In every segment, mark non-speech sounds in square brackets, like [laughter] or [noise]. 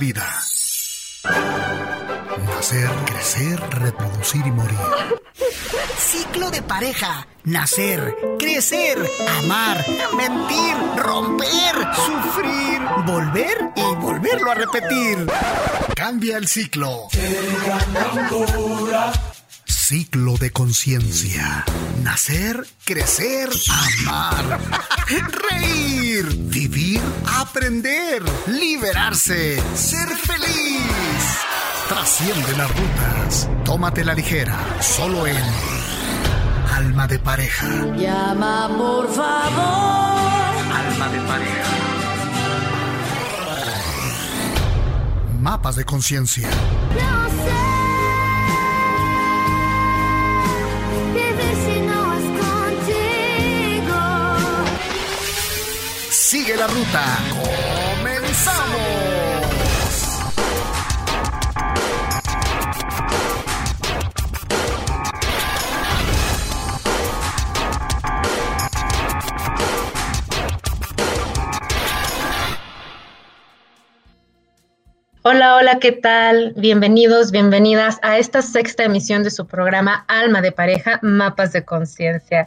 vida. Nacer, crecer, reproducir y morir. Ciclo de pareja. Nacer, crecer, amar, mentir, romper, sufrir, volver y volverlo a repetir. Cambia el ciclo. Ciclo de conciencia. Nacer, crecer, amar, [laughs] reír, vivir, aprender, liberarse, ser feliz. Trasciende las rutas. Tómate la ligera. Solo en Alma de pareja. Llama por favor. Alma de pareja. Mapas de conciencia. No sé. Sigue la ruta. ¡Comenzamos! Hola, hola, ¿qué tal? Bienvenidos, bienvenidas a esta sexta emisión de su programa Alma de Pareja, Mapas de Conciencia.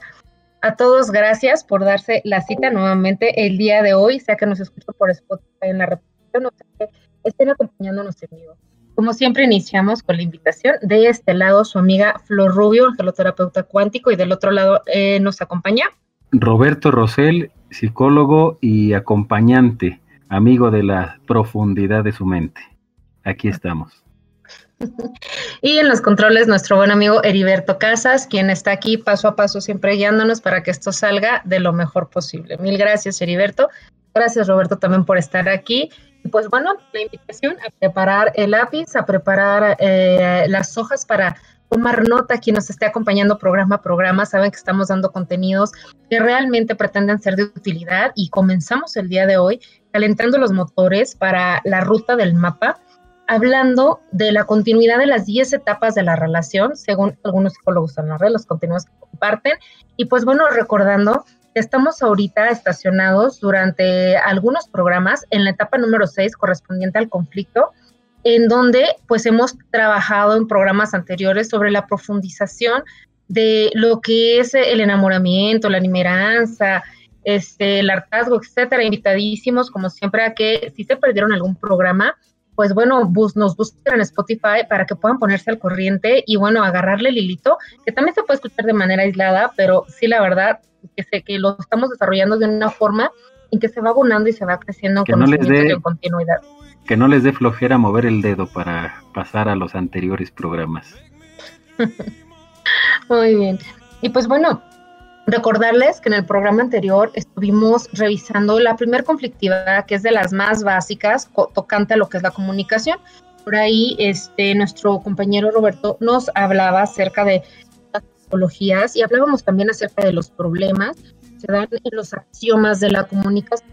A todos, gracias por darse la cita nuevamente el día de hoy, sea que nos escuchen por Spotify en la repetición o sea que estén acompañándonos en vivo. Como siempre, iniciamos con la invitación. De este lado, su amiga Flor Rubio, angeloterapeuta cuántico, y del otro lado eh, nos acompaña Roberto Rosell, psicólogo y acompañante, amigo de la profundidad de su mente. Aquí estamos. Y en los controles, nuestro buen amigo Heriberto Casas, quien está aquí paso a paso siempre guiándonos para que esto salga de lo mejor posible. Mil gracias, Heriberto. Gracias, Roberto, también por estar aquí. Y pues bueno, la invitación a preparar el lápiz, a preparar eh, las hojas para tomar nota. Quien nos esté acompañando programa a programa, saben que estamos dando contenidos que realmente pretenden ser de utilidad y comenzamos el día de hoy calentando los motores para la ruta del mapa hablando de la continuidad de las 10 etapas de la relación, según algunos psicólogos en la los contenidos que comparten. Y pues bueno, recordando que estamos ahorita estacionados durante algunos programas en la etapa número 6 correspondiente al conflicto, en donde pues hemos trabajado en programas anteriores sobre la profundización de lo que es el enamoramiento, la nimeranza, este, el hartazgo, etcétera, invitadísimos como siempre a que si se perdieron algún programa, pues bueno, bus, nos buscan en Spotify para que puedan ponerse al corriente y bueno, agarrarle el hilito, que también se puede escuchar de manera aislada, pero sí la verdad que sé que lo estamos desarrollando de una forma en que se va abonando y se va creciendo Que con no les dé- en continuidad. Que no les dé flojera mover el dedo para pasar a los anteriores programas. [laughs] Muy bien. Y pues bueno, recordarles que en el programa anterior estuvimos revisando la primer conflictividad, que es de las más básicas, tocante a lo que es la comunicación. Por ahí, este, nuestro compañero Roberto nos hablaba acerca de las psicologías y hablábamos también acerca de los problemas que se dan en los axiomas de la comunicación.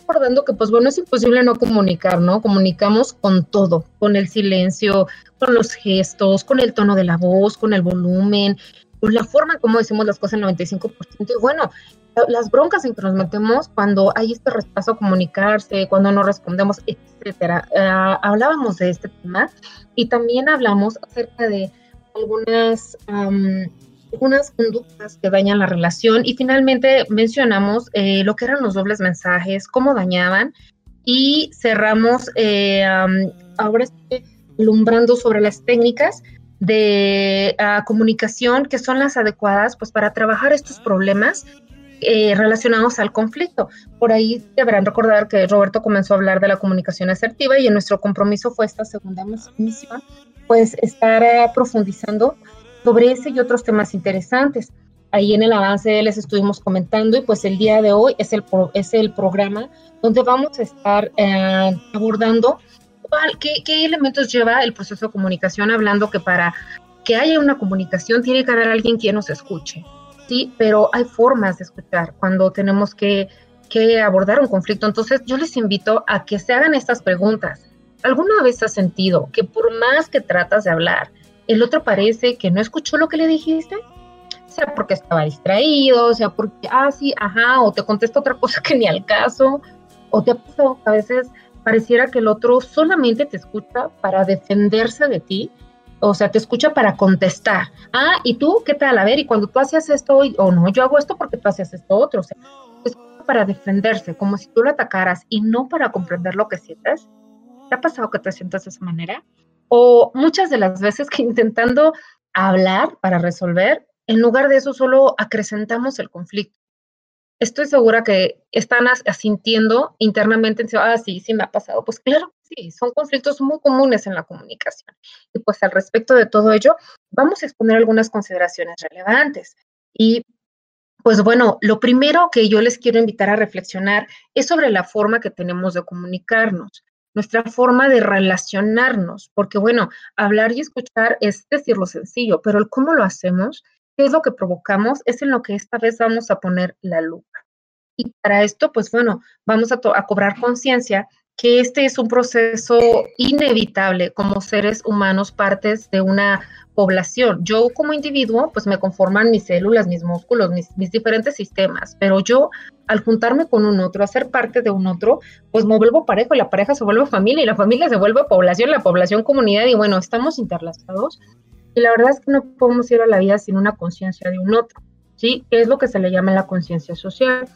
Recordando que, pues bueno, es imposible no comunicar, ¿no? Comunicamos con todo, con el silencio, con los gestos, con el tono de la voz, con el volumen, con la forma como decimos las cosas el 95%. Y bueno, las broncas en que nos metemos cuando hay este rechazo a comunicarse, cuando no respondemos, etcétera. Ah, hablábamos de este tema y también hablamos acerca de algunas, am, algunas conductas que dañan la relación y finalmente mencionamos eh, lo que eran los dobles mensajes, cómo dañaban y cerramos eh, am, ahora que alumbrando sobre las técnicas de ah, comunicación que son las adecuadas pues para trabajar estos problemas eh, relacionados al conflicto. Por ahí deberán recordar que Roberto comenzó a hablar de la comunicación asertiva y en nuestro compromiso fue esta segunda misión, pues estar eh, profundizando sobre ese y otros temas interesantes. Ahí en el avance les estuvimos comentando y pues el día de hoy es el, es el programa donde vamos a estar eh, abordando cuál- qué, qué elementos lleva el proceso de comunicación, hablando que para que haya una comunicación tiene que haber alguien quien nos escuche sí, pero hay formas de escuchar cuando tenemos que, que abordar un conflicto. Entonces, yo les invito a que se hagan estas preguntas. ¿Alguna vez has sentido que por más que tratas de hablar, el otro parece que no escuchó lo que le dijiste? Sea porque estaba distraído, sea porque, ah, sí, ajá, o te contesta otra cosa que ni al caso, o te ha pasado que a veces pareciera que el otro solamente te escucha para defenderse de ti, o sea, te escucha para contestar. Ah, ¿y tú qué tal? A ver, y cuando tú hacías esto, o no, yo hago esto porque tú hacías esto otro, o sea, te para defenderse, como si tú lo atacaras y no para comprender lo que sientes. ¿Te ha pasado que te sientas de esa manera? O muchas de las veces que intentando hablar para resolver, en lugar de eso solo acrecentamos el conflicto. Estoy segura que están asintiendo internamente, ah, sí, sí me ha pasado. Pues claro, sí, son conflictos muy comunes en la comunicación. Y pues al respecto de todo ello, vamos a exponer algunas consideraciones relevantes. Y pues bueno, lo primero que yo les quiero invitar a reflexionar es sobre la forma que tenemos de comunicarnos nuestra forma de relacionarnos, porque bueno, hablar y escuchar es decir lo sencillo, pero el cómo lo hacemos, es lo que provocamos, es en lo que esta vez vamos a poner la lupa. Y para esto, pues bueno, vamos a, a cobrar conciencia que este es un proceso inevitable como seres humanos, partes de una población. Yo como individuo, pues me conforman mis células, mis músculos, mis, mis, diferentes sistemas, pero yo al juntarme con un otro, a ser parte de un otro, pues me vuelvo parejo y la pareja se vuelve familia y la familia se vuelve población, la población comunidad y bueno, estamos interlazados y la verdad es que no podemos ir a la vida sin una conciencia de un otro, ¿sí? ¿Qué es lo que se le llama la conciencia social?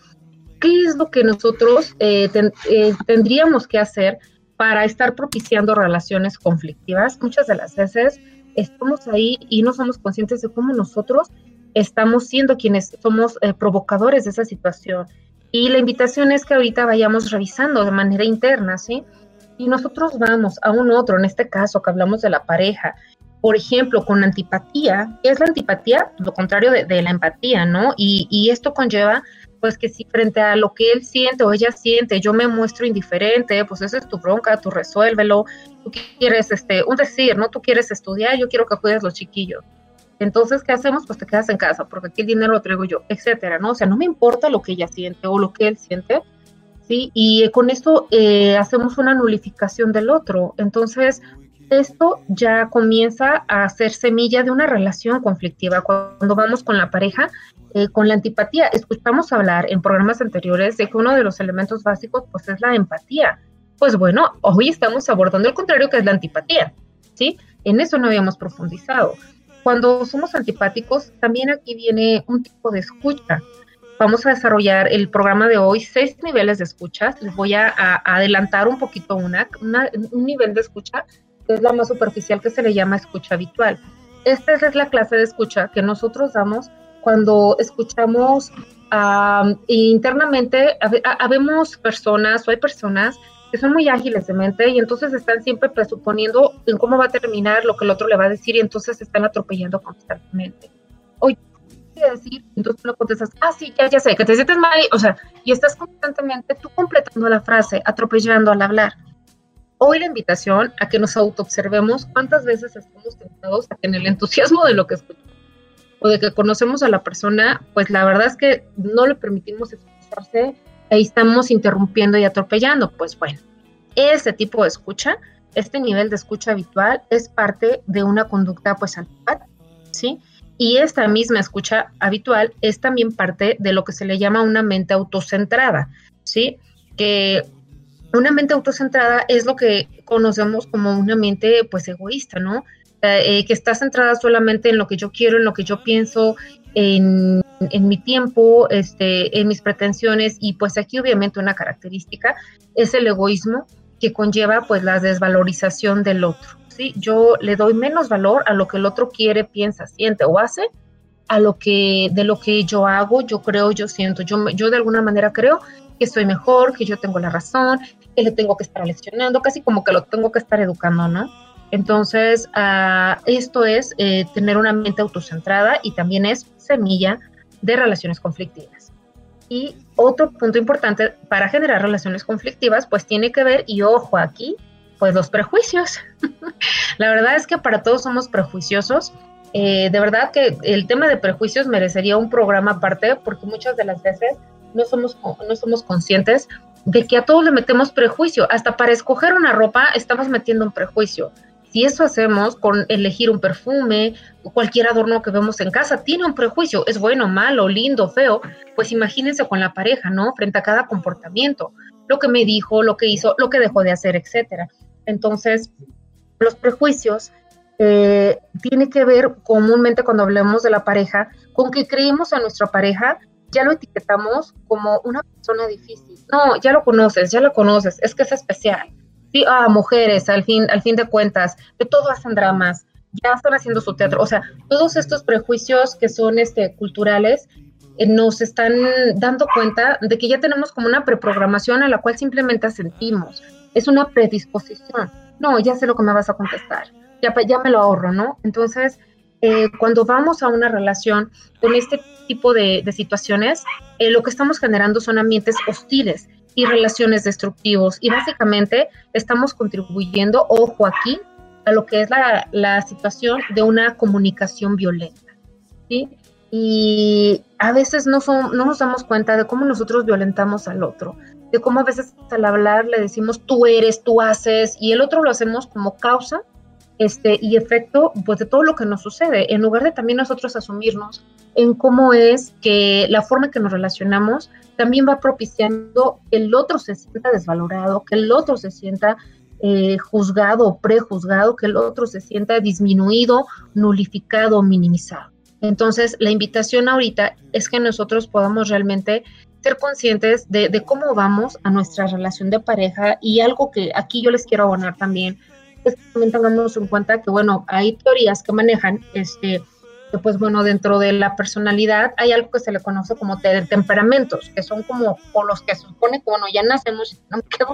¿qué es lo que nosotros eh, eh, tendríamos que hacer para estar propiciando relaciones conflictivas? Muchas de las veces estamos ahí y no somos conscientes de cómo nosotros estamos siendo quienes somos eh, provocadores de esa situación. Y la invitación es que ahorita vayamos revisando de manera interna, ¿sí? Y nosotros vamos a un otro, en este caso que hablamos de la pareja, por ejemplo, con antipatía, ¿qué es la antipatía? Lo contrario de, la empatía, ¿no? Y, y, esto conlleva pues que si frente a lo que él siente o ella siente, yo me muestro indiferente, pues eso es tu bronca, tú resuélvelo, tú quieres, este, un decir, ¿no? Tú quieres estudiar, yo quiero que cuides los chiquillos. Entonces, ¿qué hacemos? Pues te quedas en casa, porque aquí el dinero lo traigo yo, etcétera, ¿no? O sea, no me importa lo que ella siente o lo que él siente, ¿sí? Y con esto eh, hacemos una nulificación del otro. Entonces, esto ya comienza a ser semilla de una relación conflictiva. Cuando vamos con la pareja, eh, con la antipatía. Escuchamos hablar en programas anteriores de que uno de los elementos básicos pues es la empatía. Pues bueno, hoy estamos abordando el contrario que es la antipatía, ¿sí? En eso no habíamos profundizado. Cuando somos antipáticos, también aquí viene un tipo de escucha. Vamos a desarrollar el programa de hoy, seis niveles de escucha. Les voy a, adelantar un poquito una, un nivel de escucha es la más superficial que se le llama escucha habitual. Esta es la clase de escucha que nosotros damos cuando escuchamos internamente, habemos personas o hay personas que son muy ágiles de mente y entonces están siempre presuponiendo en cómo va a terminar lo que el otro le va a decir y entonces están atropellando constantemente. Oye, ¿qué decir? Entonces no contestas, ah, sí, ya, ya sé, que te sientes mal, o sea, y estás constantemente tú completando la frase, atropellando al hablar. Hoy la invitación a que nos autoobservemos cuántas veces estamos tentados en el entusiasmo de lo que escuchamos o de que conocemos a la persona, pues la verdad es que no le permitimos expresarse e estamos interrumpiendo y atropellando. Pues bueno, ese tipo de escucha, este nivel de escucha habitual es parte de una conducta pues antipática, ¿sí? Y esta misma escucha habitual es también parte de lo que se le llama una mente autocentrada, ¿sí? Que una mente autocentrada es lo que conocemos como una mente pues egoísta, ¿no? Eh, que está centrada solamente en lo que yo quiero, en lo que yo pienso, en, mi tiempo, este, en mis pretensiones y pues aquí obviamente una característica es el egoísmo que conlleva pues la desvalorización del otro. ¿sí? Yo le doy menos valor a lo que el otro quiere, piensa, siente o hace a lo que de lo que yo hago, yo creo, yo siento, yo, yo de alguna manera creo que soy mejor, que yo tengo la razón, que le tengo que estar leccionando, casi como que lo tengo que estar educando, ¿no? Entonces, uh, esto es eh, tener una mente autocentrada y también es semilla de relaciones conflictivas. Y otro punto importante para generar relaciones conflictivas, pues tiene que ver, y ojo aquí, pues los prejuicios. [laughs] La verdad es que para todos somos prejuiciosos. Eh, de verdad que el tema de prejuicios merecería un programa aparte porque muchas de las veces no somos, no somos conscientes de que a todos le metemos prejuicio. Hasta para escoger una ropa estamos metiendo un prejuicio. Si eso hacemos con elegir un perfume o cualquier adorno que vemos en casa, tiene un prejuicio, es bueno, malo, lindo, feo, pues imagínense con la pareja, ¿no? Frente a cada comportamiento. lo que me dijo, lo que hizo, lo que dejó de hacer, etcétera. Entonces, los prejuicios eh, tiene que ver comúnmente cuando hablemos de la pareja, con que creemos a nuestra pareja, ya lo etiquetamos como una persona difícil. No, ya lo conoces, ya lo conoces, es que es especial. Sí, ah, mujeres, al fin, al fin de cuentas, de todo hacen dramas, ya están haciendo su teatro. O sea, todos estos prejuicios que son este, culturales eh, nos están dando cuenta de que ya tenemos como una preprogramación a la cual simplemente sentimos. Es una predisposición. No, ya sé lo que me vas a contestar. Ya, ya me lo ahorro, ¿no? Entonces, eh, cuando vamos a una relación con este tipo de, situaciones, eh, lo que estamos generando son ambientes hostiles y relaciones destructivos. Y básicamente estamos contribuyendo, ojo aquí, a lo que es la, la situación de una comunicación violenta. ¿sí? Y a veces no, son, no nos damos cuenta de cómo nosotros violentamos al otro, de cómo a veces al hablar le decimos tú eres, tú haces, y el otro lo hacemos como causa este, y efecto pues, de todo lo que nos sucede, en lugar de también nosotros asumirnos en cómo es que la forma en que nos relacionamos también va propiciando que el otro se sienta desvalorado, que el otro se sienta eh, juzgado o prejuzgado, que el otro se sienta disminuido, nulificado, minimizado. Entonces, la invitación ahorita es que nosotros podamos realmente ser conscientes de, cómo vamos a nuestra relación de pareja y algo que aquí yo les quiero abonar también es que también tengamos en cuenta que, bueno, hay teorías que manejan, este, que pues bueno, dentro de la personalidad hay algo que se le conoce como temperamentos, que son como con los que se supone que, bueno, ya nacemos y tenemos que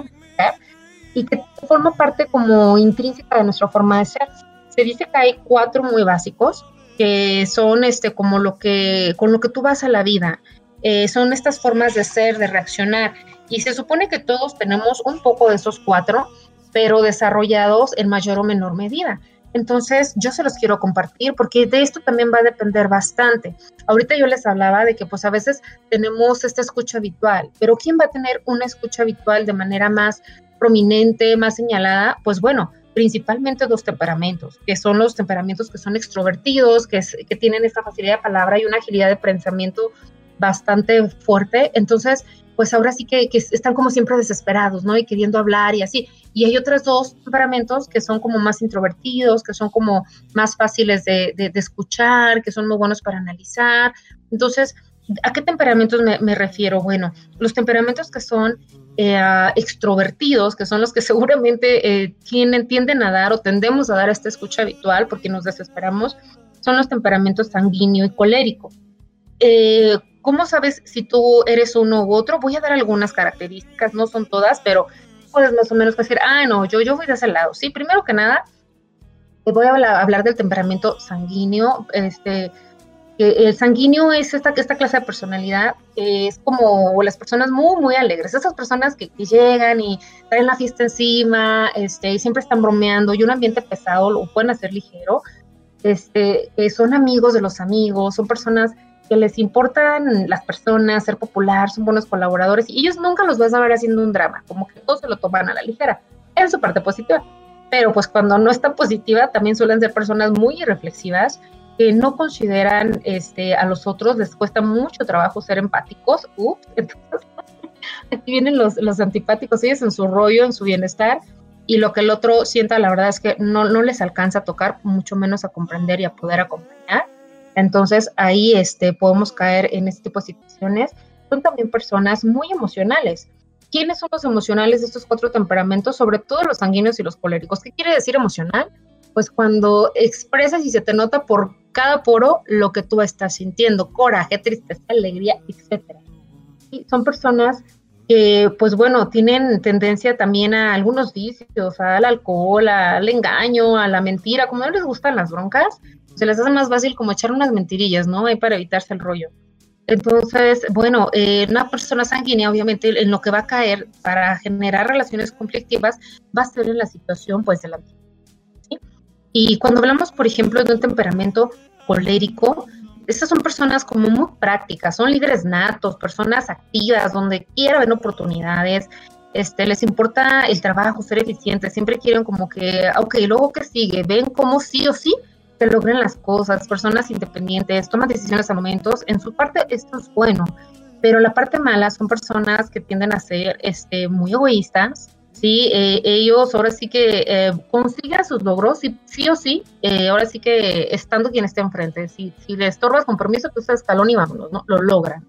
y que forma parte como intrínseca de nuestra forma de ser. Se dice que hay cuatro muy básicos, que son este como lo que con lo que tú vas a la vida. Eh, son estas formas de ser, de reaccionar. Y se supone que todos tenemos un poco de esos cuatro, pero desarrollados en mayor o menor medida. Entonces, yo se los quiero compartir porque de esto también va a depender bastante. Ahorita yo les hablaba de que pues a veces tenemos esta escucha habitual, pero ¿quién va a tener una escucha habitual de manera más prominente, más señalada? Pues bueno, principalmente dos temperamentos, que son los temperamentos que son extrovertidos, que, que tienen esta facilidad de palabra y una agilidad de pensamiento bastante fuerte. Entonces, pues ahora sí que, están como siempre desesperados, ¿no? Y queriendo hablar y así. Y hay otros dos temperamentos que son como más introvertidos, que son como más fáciles de, de, escuchar, que son muy buenos para analizar. Entonces, ¿a qué temperamentos me, me refiero? Bueno, los temperamentos que son eh, extrovertidos, que son los que [laughs] seguramente eh, tienen, tienden a dar o tendemos a dar esta escucha habitual porque nos desesperamos, son los temperamentos sanguíneo y colérico. Eh, ¿Cómo sabes si tú eres uno u otro? Voy a dar algunas características, no son todas, pero puedes más o menos decir, ah, no, yo, yo voy de ese lado. Sí, primero que nada, voy a hablar del temperamento sanguíneo. Este, el sanguíneo es esta, esta clase de personalidad, es como las personas muy, muy alegres, esas personas que, llegan y traen la fiesta encima, este, y siempre están bromeando, y un ambiente pesado lo pueden hacer ligero, este, son amigos de los amigos, son personas que les importan las personas, ser popular, son buenos colaboradores, y ellos nunca los vas a ver haciendo un drama, como que todos se lo toman a la ligera, en su parte positiva. Pero pues cuando no está positiva, también suelen ser personas muy reflexivas, que no consideran este, a los otros, les cuesta mucho trabajo ser empáticos. Ups, [laughs] entonces aquí vienen los, los antipáticos, ellos en su rollo, en su bienestar, y lo que el otro sienta, la verdad es que no, no les alcanza a tocar, mucho menos a comprender y a poder acompañar. Entonces ahí este, podemos caer en este tipo de situaciones. Son también personas muy emocionales. ¿Quiénes son los emocionales de estos cuatro temperamentos? Sobre todo los sanguíneos y los coléricos. ¿Qué quiere decir emocional? Pues cuando expresas y se te nota por cada poro lo que tú estás sintiendo, coraje, tristeza, alegría, etc. Y son personas que, pues bueno, tienen tendencia también a algunos vicios, al alcohol, al engaño, a la mentira, como no les gustan las broncas, se les hace más fácil como echar unas mentirillas, ¿no? Ahí para evitarse el rollo. Entonces, bueno, eh, una persona sanguínea, obviamente, en lo que va a caer para generar relaciones conflictivas va a ser en la situación, pues, de la y cuando hablamos, por ejemplo, de un temperamento colérico, estas son personas como muy prácticas, son líderes natos, personas activas, donde quieren ver oportunidades, este, les importa el trabajo, ser eficientes, siempre quieren como que, ok, luego que sigue, ven cómo sí o sí logren las cosas, personas independientes, toman decisiones a momentos, en su parte esto es bueno. pero la parte mala son personas que tienden a ser este, muy egoístas, ¿sí? Eh, ellos ahora sí que eh, consiguen sus logros, y, sí o sí, eh, ahora sí que estando quien esté enfrente, si, si le estorbas compromiso, tú estás escalón y vámonos, ¿no? Lo logran.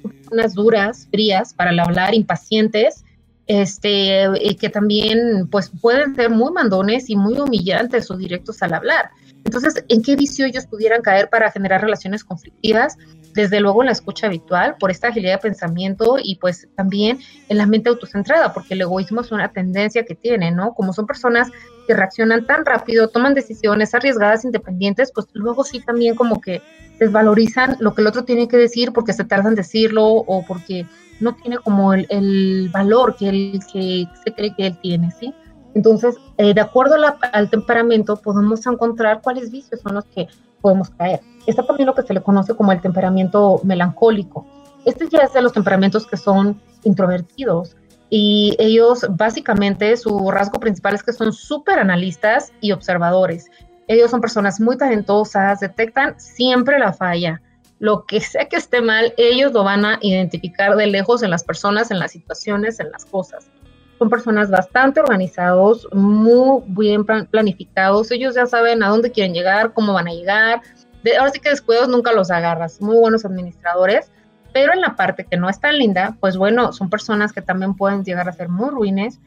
Son personas duras, frías, para hablar, impacientes, este, y que también pues pueden ser muy mandones y muy humillantes o directos al hablar. Entonces, ¿en qué vicio ellos pudieran caer para generar relaciones conflictivas? Desde luego en la escucha habitual, por esta agilidad de pensamiento y pues también en la mente autocentrada, porque el egoísmo es una tendencia que tiene, ¿no? Como son personas que reaccionan tan rápido, toman decisiones arriesgadas, independientes, pues luego sí también como que desvalorizan lo que el otro tiene que decir porque se tardan en decirlo o porque no tiene como el, valor que él que se cree que él tiene, ¿sí? Entonces, eh, de acuerdo al temperamento, podemos encontrar cuáles vicios son los que podemos caer. Está también lo que se le conoce como el temperamento melancólico. Este ya es de los temperamentos que son introvertidos y ellos básicamente su rasgo principal es que son súper analistas y observadores. Ellos son personas muy talentosas, detectan siempre la falla. Lo que sea que esté mal, ellos lo van a identificar de lejos en las personas, en las situaciones, en las cosas. Son personas bastante organizados, muy bien planificados, ellos ya saben a dónde quieren llegar, cómo van a llegar. De, ahora sí que descuidos nunca los agarras, muy buenos administradores, pero en la parte que no es tan linda, pues bueno, son personas que también pueden llegar a ser muy ruines,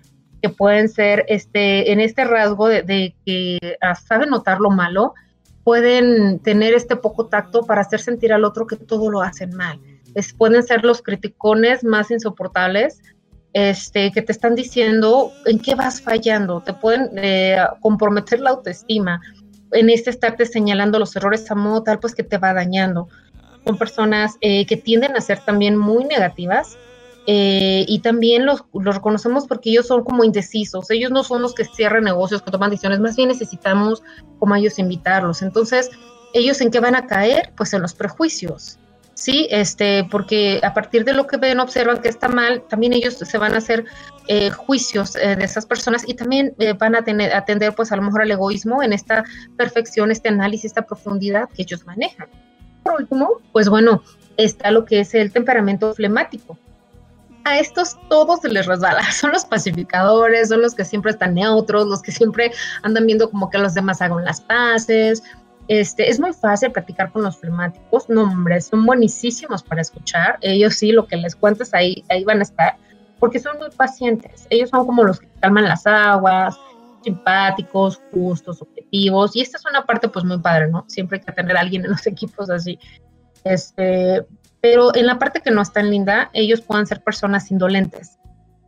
que pueden ser este, en este rasgo de, que ah, saben notar lo malo, pueden tener este poco tacto para hacer sentir al otro que todo lo hacen mal. Es, pueden ser los criticones más insoportables, este, que te están diciendo en qué vas fallando, te pueden eh, comprometer la autoestima, en este estarte señalando los errores a modo tal, pues que te va dañando. Son personas eh, que tienden a ser también muy negativas eh, y también los, los, reconocemos porque ellos son como indecisos, ellos no son los que cierran negocios, que toman decisiones, más bien necesitamos como a ellos invitarlos. Entonces, ¿ellos en qué van a caer? Pues en los prejuicios. Sí, este, porque a partir de lo que ven, observan que está mal, también ellos se van a hacer eh, juicios eh, de esas personas y también eh, van a tener, atender, pues a lo mejor al egoísmo en esta perfección, este análisis, esta profundidad que ellos manejan. Por último, pues bueno, está lo que es el temperamento flemático. A estos todos se les resbala, [laughs] son los pacificadores, son los que siempre están neutros, los que siempre andan viendo como que los demás hagan las paces, este, es muy fácil practicar con los flemáticos, no hombre, son buenísimos para escuchar, ellos sí, lo que les cuentes ahí, ahí van a estar, porque son muy pacientes, ellos son como los que calman las aguas, simpáticos, justos, objetivos, y esta es una parte pues muy padre, ¿no? Siempre hay que tener a alguien en los [laughs] equipos así. Este, pero en la parte que no es tan linda, ellos pueden ser personas indolentes,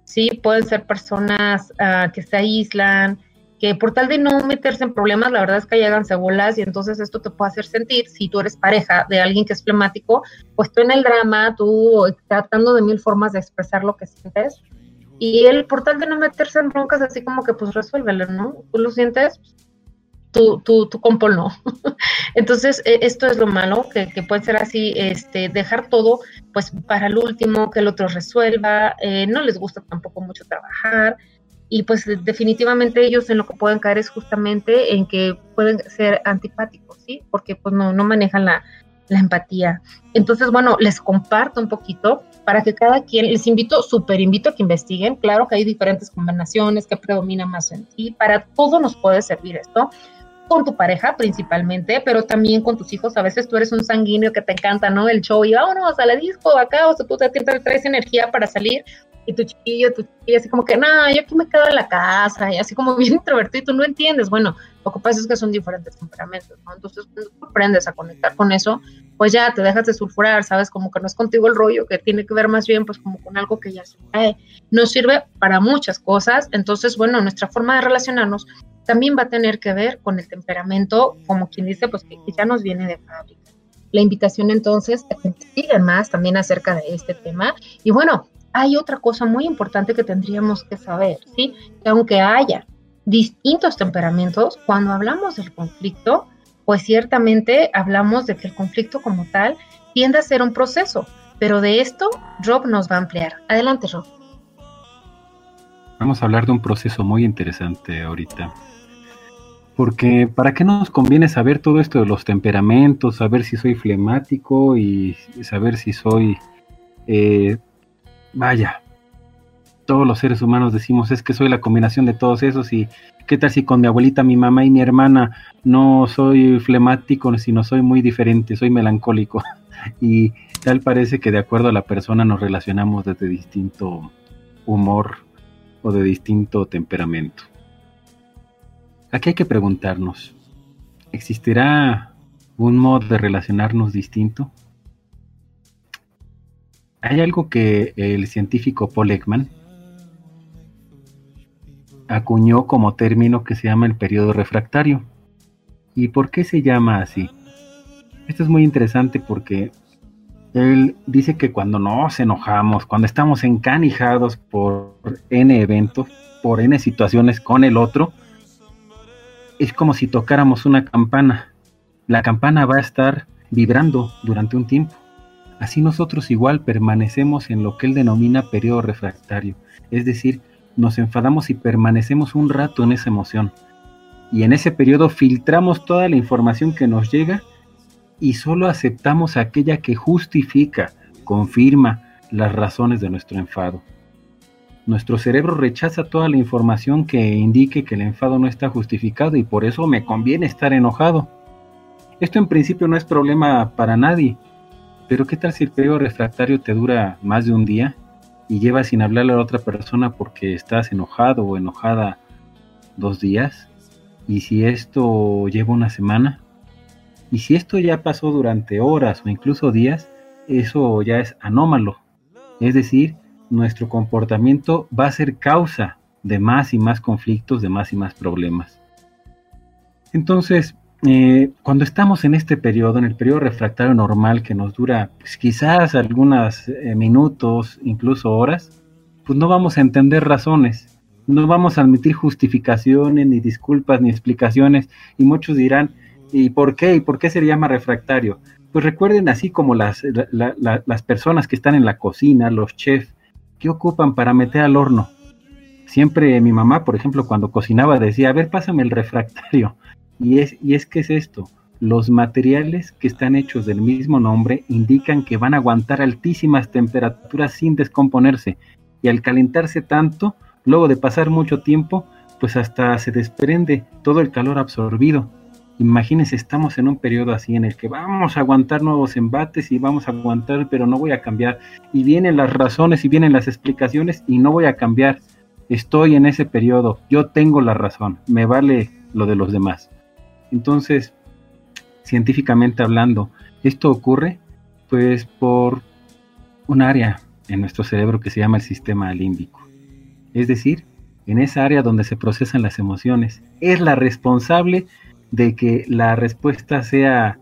¿sí? Pueden ser personas uh, que se aíslan, que por tal de no meterse en problemas, la verdad es que hagan bolas y entonces esto te puede hacer sentir, si tú eres pareja de alguien que es flemático, pues tú en el drama, tú tratando de mil formas de expresar lo que sientes, y él por tal de no meterse en broncas, así como que pues resuélvelo, ¿no? Tú lo sientes, tú, tú, tú compol no. [laughs] Entonces, e, esto es lo malo, que, que, puede ser así, este, dejar todo pues para el último, que el otro resuelva, eh, no les gusta tampoco mucho trabajar, y pues definitivamente ellos en lo que pueden caer es justamente en que pueden ser antipáticos, ¿sí? Porque pues no, no manejan la, la empatía. Entonces, bueno, les comparto un poquito para que cada quien, les invito, súper invito a que investiguen. Claro que hay diferentes combinaciones que predominan más en ti. Para todo nos puede servir esto. Con tu pareja principalmente, pero también con tus hijos. A veces tú eres un sanguíneo que te encanta, ¿no? El show y vámonos a la disco acá, o sea, tú te traes energía para salir y tu chiquillo, tu chiquilla, así como que, no, yo aquí me quedo en la casa, y así como [laughs] bien introvertido, y tú no entiendes. Bueno, lo que pasa es que son diferentes temperamentos, ¿no? Entonces, cuando tú aprendes a conectar con eso, pues ya te dejas de sulfurar, ¿sabes? Como que no es contigo el rollo, que tiene que ver más bien, pues, como con algo que ya se cae. Nos sirve para muchas cosas. Entonces, bueno, nuestra forma de relacionarnos también va a tener que ver con el temperamento, como quien dice, pues, que, ya nos viene de fábrica. La invitación entonces a que más también acerca de este tema. Y bueno, hay otra cosa muy importante que tendríamos que saber, ¿sí? Que aunque haya distintos temperamentos, cuando hablamos del conflicto, pues ciertamente hablamos de que el conflicto como tal tiende a ser un proceso, pero de esto Rob nos va a ampliar. Adelante, Rob. Vamos a hablar de un proceso muy interesante ahorita. Porque ¿para qué nos conviene saber todo esto de los temperamentos, saber si soy flemático y saber si soy eh, vaya, todos los seres humanos decimos es que soy la combinación de todos esos y qué tal si con mi abuelita, mi mamá y mi hermana no soy flemático, sino soy muy diferente, soy melancólico. [laughs] y tal parece que de acuerdo a la persona nos relacionamos desde distinto humor o de distinto temperamento. Aquí hay que preguntarnos, ¿existirá un modo de relacionarnos distinto? Hay algo que el científico Paul Ekman acuñó como término que se llama el periodo refractario. ¿Y por qué se llama así? Esto es muy interesante porque él dice que cuando nos enojamos, cuando estamos encanijados por N eventos, por N situaciones con el otro, es como si tocáramos una campana. La campana va a estar vibrando durante un tiempo. Así nosotros igual permanecemos en lo que él denomina periodo refractario, es decir, nos enfadamos y permanecemos un rato en esa emoción. Y en ese periodo filtramos toda la información que nos llega y solo aceptamos aquella que justifica, confirma las razones de nuestro enfado. Nuestro cerebro rechaza toda la información que indique que el enfado no está justificado y por eso me conviene estar enojado. Esto en principio no es problema para nadie, pero ¿qué tal si el periodo refractario te dura más de un día y llevas sin hablarle a otra persona porque estás enojado o enojada dos días? ¿Y si esto lleva una semana? Y si esto ya pasó durante horas o incluso días, eso ya es anómalo. Es decir, nuestro comportamiento va a ser causa de más y más conflictos, de más y más problemas. Entonces, eh, cuando estamos en este periodo, en el periodo refractario normal que nos dura pues, quizás algunos eh, minutos, incluso horas, pues no vamos a entender razones, no vamos a admitir justificaciones, ni disculpas, ni explicaciones, y muchos dirán, ¿Y por qué? ¿Y por qué se llama refractario? Pues recuerden así como las, las personas que están en la cocina, los chefs, ¿qué ocupan para meter al horno? Siempre mi mamá, por ejemplo, cuando cocinaba decía, a ver, pásame el refractario. Y es, y es que es esto, los materiales que están hechos del mismo nombre indican que van a aguantar altísimas temperaturas sin descomponerse. Y al calentarse tanto, luego de pasar mucho tiempo, pues hasta se desprende todo el calor absorbido Imagínense, estamos en un periodo así en el que vamos a aguantar nuevos embates y vamos a aguantar, pero no voy a cambiar. Y vienen las razones y vienen las explicaciones y no voy a cambiar. Estoy en ese periodo, yo tengo la razón, me vale lo de los demás. Entonces, científicamente hablando, esto ocurre pues por un área en nuestro cerebro que se llama el sistema límbico. Es decir, en esa área donde se procesan las emociones, es la responsable de que la respuesta sea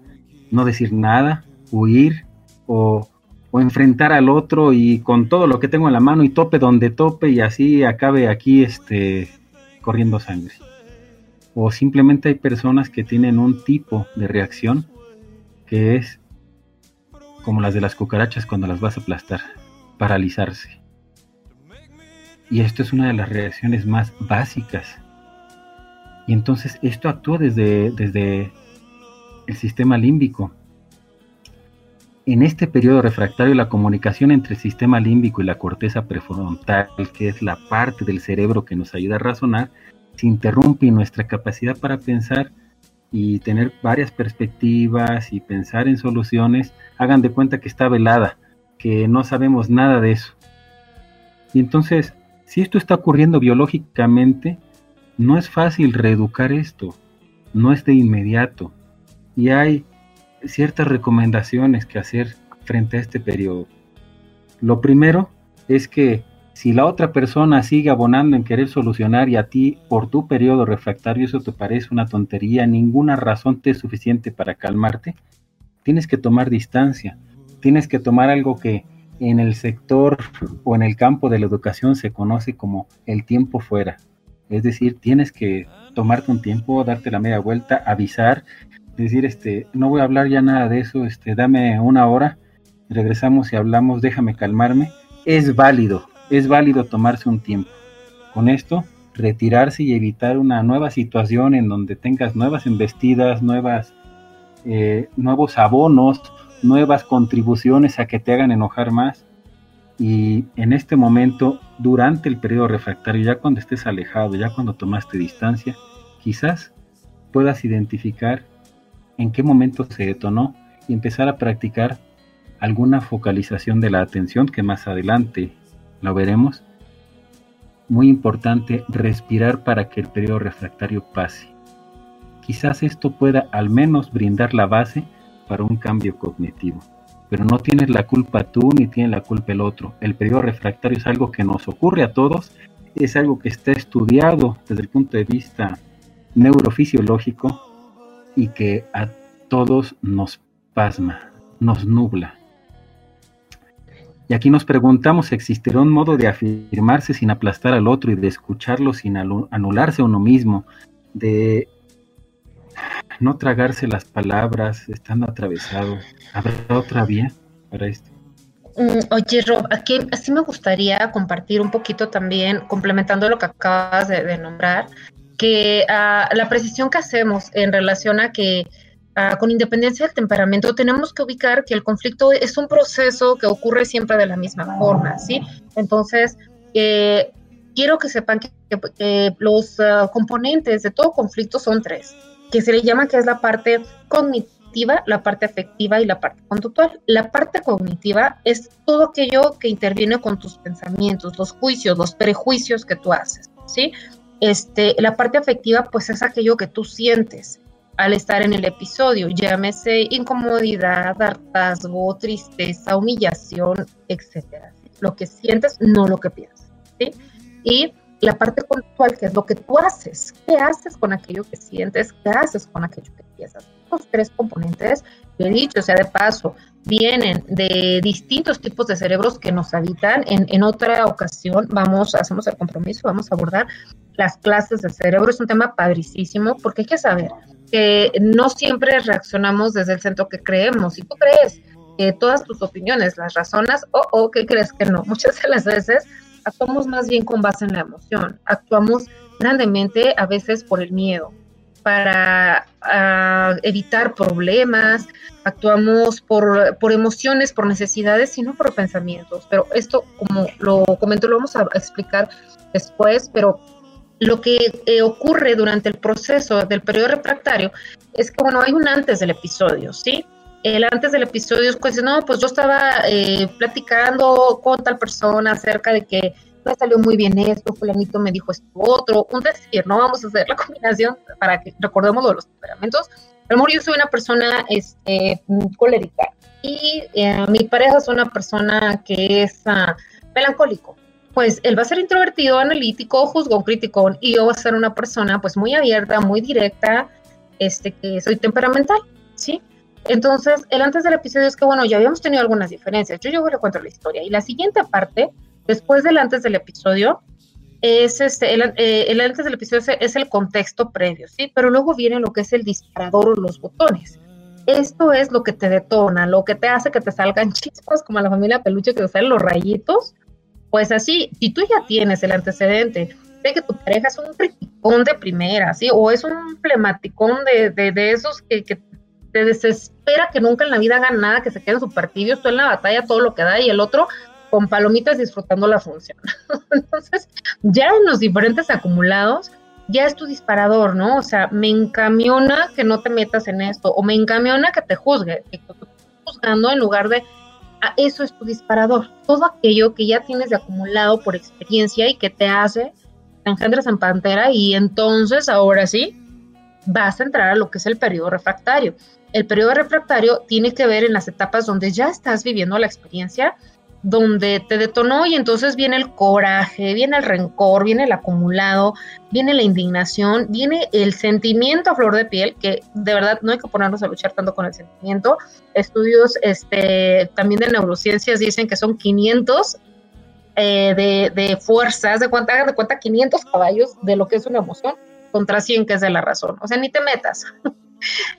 no decir nada, huir o, enfrentar al otro y con todo lo que tengo en la mano y tope donde tope y así acabe aquí este corriendo sangre. O simplemente hay personas que tienen un tipo de reacción que es como las de las cucarachas cuando las vas a aplastar, paralizarse. Y esto es una de las reacciones más básicas y entonces esto actúa desde, desde el sistema límbico. En este periodo refractario, la comunicación entre el sistema límbico y la corteza prefrontal, que es la parte del cerebro que nos ayuda a razonar, se interrumpe y nuestra capacidad para pensar y tener varias perspectivas y pensar en soluciones, hagan de cuenta que está velada, que no sabemos nada de eso. Y entonces, si esto está ocurriendo biológicamente, no es fácil reeducar esto, no es de inmediato y hay ciertas recomendaciones que hacer frente a este periodo. Lo primero es que si la otra persona sigue abonando en querer solucionar y a ti por tu periodo refractario eso te parece una tontería, ninguna razón te es suficiente para calmarte, tienes que tomar distancia, tienes que tomar algo que en el sector o en el campo de la educación se conoce como el tiempo fuera. Es decir, tienes que tomarte un tiempo, darte la media vuelta, avisar, decir, este, no voy a hablar ya nada de eso, este, dame una hora, regresamos y hablamos, déjame calmarme. Es válido, es válido tomarse un tiempo. Con esto, retirarse y evitar una nueva situación en donde tengas nuevas embestidas, nuevas, eh, nuevos abonos, nuevas contribuciones a que te hagan enojar más. Y en este momento, durante el periodo refractario, ya cuando estés alejado, ya cuando tomaste distancia, quizás puedas identificar en qué momento se detonó y empezar a practicar alguna focalización de la atención que más adelante lo veremos. Muy importante respirar para que el periodo refractario pase. Quizás esto pueda al menos brindar la base para un cambio cognitivo. Pero no tienes la culpa tú ni tiene la culpa el otro. El periodo refractario es algo que nos ocurre a todos, es algo que está estudiado desde el punto de vista neurofisiológico y que a todos nos pasma, nos nubla. Y aquí nos preguntamos, ¿existirá un modo de afirmarse sin aplastar al otro y de escucharlo sin anularse a uno mismo, de no tragarse las palabras estando atravesado? ¿Habrá otra vía para esto? Mm, oye, Rob, aquí así me gustaría compartir un poquito también, complementando lo que acabas de, nombrar, que ah, la precisión que hacemos en relación a que Ah, con independencia del temperamento, tenemos que ubicar que el conflicto es un proceso que ocurre siempre de la misma forma, ¿sí? Entonces, eh, quiero que sepan que, los ah, componentes de todo conflicto son tres, que se le llama que es la parte cognitiva, la parte afectiva y la parte conductual. La parte cognitiva es todo aquello que interviene con tus pensamientos, los juicios, los prejuicios que tú haces, ¿sí? Este, la parte afectiva, pues es aquello que tú sientes, al estar en el episodio, llámese incomodidad, hartazgo, tristeza, humillación, etcétera. Lo que sientes, no lo que piensas. Y la parte conductual, que es lo que tú haces. ¿Qué haces con aquello que sientes? ¿Qué haces con aquello que piensas? Los tres componentes, he dicho, o sea, de paso, vienen de distintos tipos de cerebros que nos habitan. En, en otra ocasión vamos, hacemos el compromiso, vamos a abordar las clases de cerebro. Es un tema padricísimo porque hay que saber que no siempre reaccionamos desde el centro que creemos. Si tú crees que todas tus opiniones las razonas o, o que crees que no, [laughs] muchas de las veces actuamos más bien con base en la emoción, actuamos grandemente a veces por el miedo, para ah, evitar problemas, actuamos por, por, emociones, por necesidades, y no por pensamientos. Pero esto, como lo comento, lo vamos a explicar después, pero lo que eh, ocurre durante el proceso del periodo refractario es que, bueno, hay un antes del episodio, ¿sí? El antes del episodio pues, no, pues yo estaba eh, platicando con tal persona acerca de que me salió muy bien esto, fulanito me dijo esto otro, un decir, no vamos a hacer la [laughs] combinación para que recordemos lo de los temperamentos. Pero yo soy una persona este, colérica y eh, mi pareja es una persona que es uh, melancólico pues él va a ser introvertido, analítico, juzgón, crítico, y yo voy a ser una persona pues muy abierta, muy directa, este, que soy temperamental, ¿sí? Entonces, el antes del episodio es que, bueno, ya habíamos tenido algunas diferencias. Yo, yo le cuento la historia. Y la siguiente parte, después del antes del episodio, es este, el, eh, antes del episodio es, el contexto previo, ¿sí? Pero luego viene lo que es el disparador o los botones. Esto es lo que te detona, lo que te hace que te salgan [laughs] chispas, como a la familia peluche que te los rayitos, pues así, si tú ya tienes el antecedente de que tu pareja es un criticón de primera, ¿sí? O es un flematicón de, de, esos que, que, te desespera que nunca en la vida hagan nada, que se queden super tibios, tú en la batalla todo lo que da y el otro con palomitas disfrutando la función. [laughs] Entonces, ya en los diferentes acumulados, ya es tu disparador, ¿no? O sea, me encamiona que no te metas en esto, o me encamiona que te juzgue, que te juzgando en lugar de eso es tu disparador. Todo aquello que ya tienes de acumulado por experiencia y que te hace engendras en pantera y entonces ahora sí vas a entrar a lo que es el periodo refractario. El periodo refractario tiene que ver en las etapas donde ya estás viviendo la experiencia donde te detonó y entonces viene el coraje, viene el rencor, viene el acumulado, viene la indignación, viene el sentimiento a flor de piel, que de verdad no hay que ponernos a luchar tanto con el sentimiento. Estudios este, también de neurociencias dicen que son 500 eh, de, fuerzas, de cuenta, de cuenta 500 caballos de lo que es una emoción contra 100 que es de la razón. O sea, ni te metas.